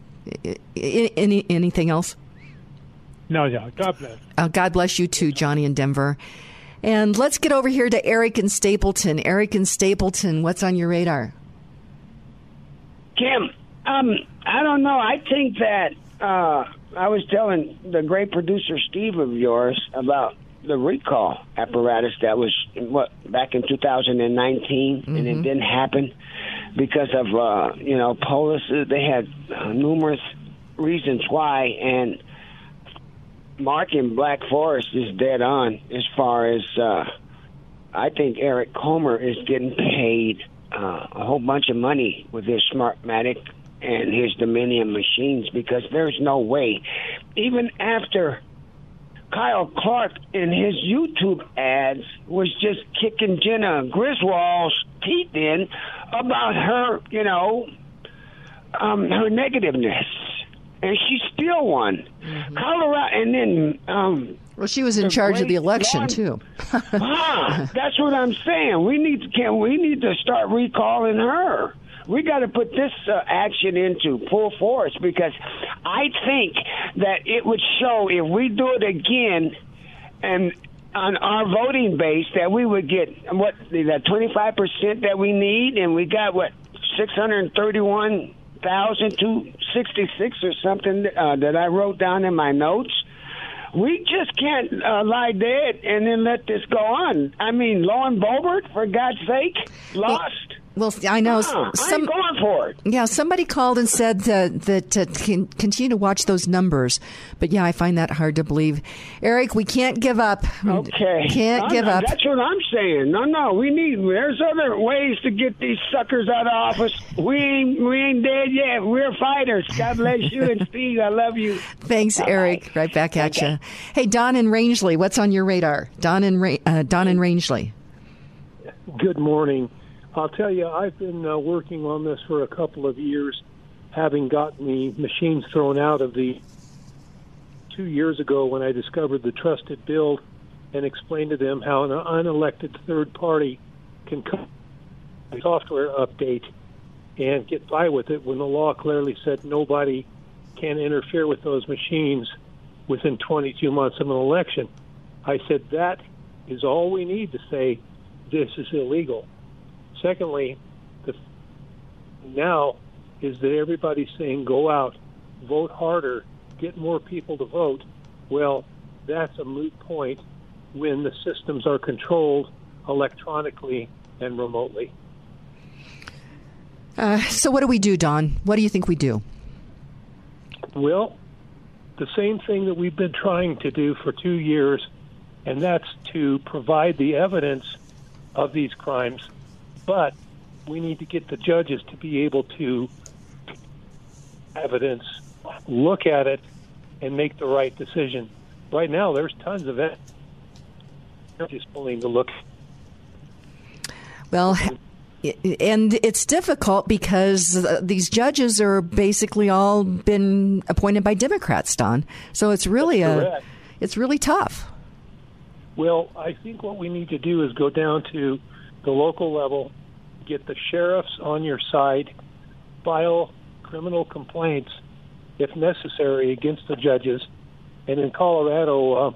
S3: Any anything else?
S15: No, yeah. God bless.
S3: Uh, God bless you too, Johnny in Denver. And let's get over here to Eric in Stapleton. Eric in Stapleton, what's on your radar?
S16: Kim, um, I don't know. I think that uh, I was telling the great producer Steve of yours about the recall apparatus that was what back in 2019, mm-hmm. and it mm-hmm. didn't happen because of uh, you know policies. They had uh, numerous reasons why, and Mark in Black Forest is dead on as far as uh, I think Eric Coomer is getting paid uh, a whole bunch of money with his Smartmatic and his Dominion machines because there's no way, even after Kyle Clark in his YouTube ads was just kicking Jena Griswold's teeth in about her, you know, um, her negativeness. And she still won. Mm-hmm. Colorado, and then. Um,
S3: well, she was in charge of the election too.
S16: ah, that's what I'm saying. We need to can we need to start recalling her we got to put this uh, action into full force because I think that it would show if we do it again and on our voting base that we would get what the 25 percent that we need, and we got what 631 thousand two sixty six or something uh, that I wrote down in my notes. We just can't uh, lie dead and then let this go on. I mean, Lauren Boebert, for God's sake, lost.
S3: Well, I know
S16: ah, some. going for it.
S3: Yeah, somebody called and said that that uh, can continue to watch those numbers, but yeah, I find that hard to believe. Eric, we can't give up.
S16: Okay,
S3: can't
S16: no,
S3: give
S16: no,
S3: up.
S16: That's what I'm saying. No, no, we need. There's other ways to get these suckers out of office. We ain't, we ain't dead yet. We're fighters. God bless you and Steve. I love you.
S3: Thanks, Bye-bye. Eric. Right back at okay. you. Hey, Don and Rangely, what's on your radar? Don and Ra- uh, Don and Rangely.
S17: Good morning. I'll tell you, I've been uh, working on this for a couple of years, having gotten the machines thrown out of the two years ago when I discovered the trusted build and explained to them how an unelected third party can come a software update and get by with it when the law clearly said nobody can interfere with those machines within 22 months of an election. I said that is all we need to say this is illegal. Secondly, the now is that everybody's saying go out, vote harder, get more people to vote. Well, that's a moot point when the systems are controlled electronically and remotely.
S3: Uh, so, what do we do, Don? What do you think we do?
S17: Well, the same thing that we've been trying to do for two years, and that's to provide the evidence of these crimes but we need to get the judges to be able to evidence, look at it, and make the right decision. Right now, there's tons of it. They're just willing to look.
S3: Well, and it's difficult because these judges are basically all been appointed by Democrats, Don. So it's really a, it's really tough.
S17: Well, I think what we need to do is go down to the local level get the sheriffs on your side, file criminal complaints if necessary against the judges. And in Colorado, uh,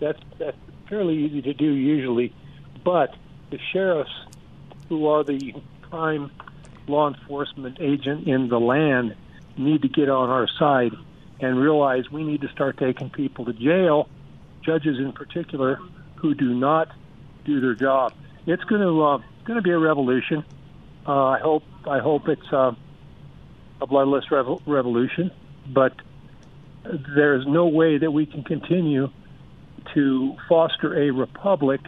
S17: that's that's fairly easy to do usually. But the sheriffs who are the prime law enforcement agent in the land, need to get on our side and realize we need to start taking people to jail, judges in particular, who do not do their job. It's going to uh, going to be a revolution. Uh, I hope I hope it's uh, a bloodless revo- revolution, but there's no way that we can continue to foster a republic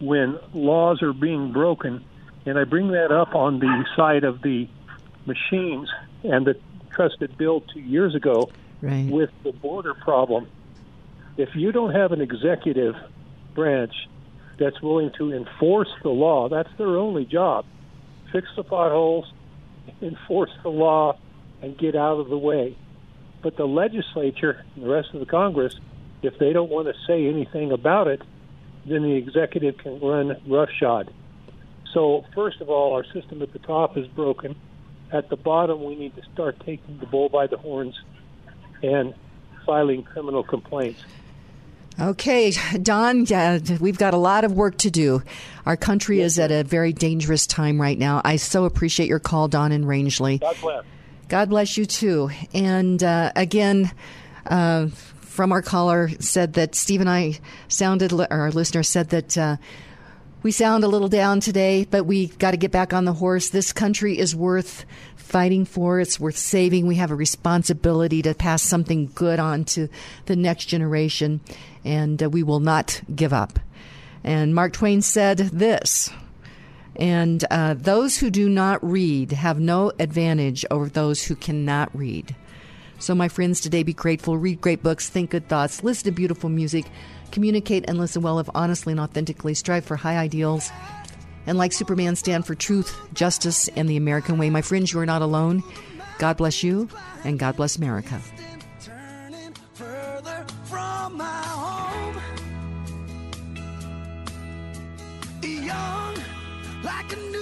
S17: when laws are being broken. And I bring that up on the side of the machines and the trusted build two years ago
S3: right.
S17: with the border problem. If you don't have an executive branch that's willing to enforce the law, that's their only job. Fix the potholes, enforce the law, and get out of the way. But the legislature and the rest of the Congress, if they don't want to say anything about it, then the executive can run roughshod. So, first of all, our system at the top is broken. At the bottom, we need to start taking the bull by the horns and filing criminal complaints.
S3: Okay, Don, uh, we've got a lot of work to do. Our country yes, is at a very dangerous time right now. I so appreciate your call, Don and Rangely.
S17: God bless.
S3: God bless you too. And uh, again, uh, from our caller said that Steve and I sounded, our listener said that uh, we sound a little down today, but we got to get back on the horse. This country is worth fighting for. It's worth saving. We have a responsibility to pass something good on to the next generation, and uh, we will not give up. And Mark Twain said this. And uh, those who do not read have no advantage over those who cannot read. So, my friends, today be grateful, read great books, think good thoughts, listen to beautiful music, communicate and listen well, live honestly and authentically, strive for high ideals, and like Superman, stand for truth, justice, and the American way. My friends, you are not alone. God bless you, and God bless America. like a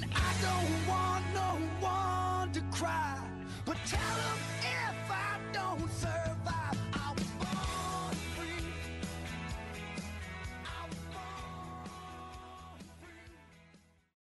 S3: And I don't want no one to cry, but tell them if I don't survive.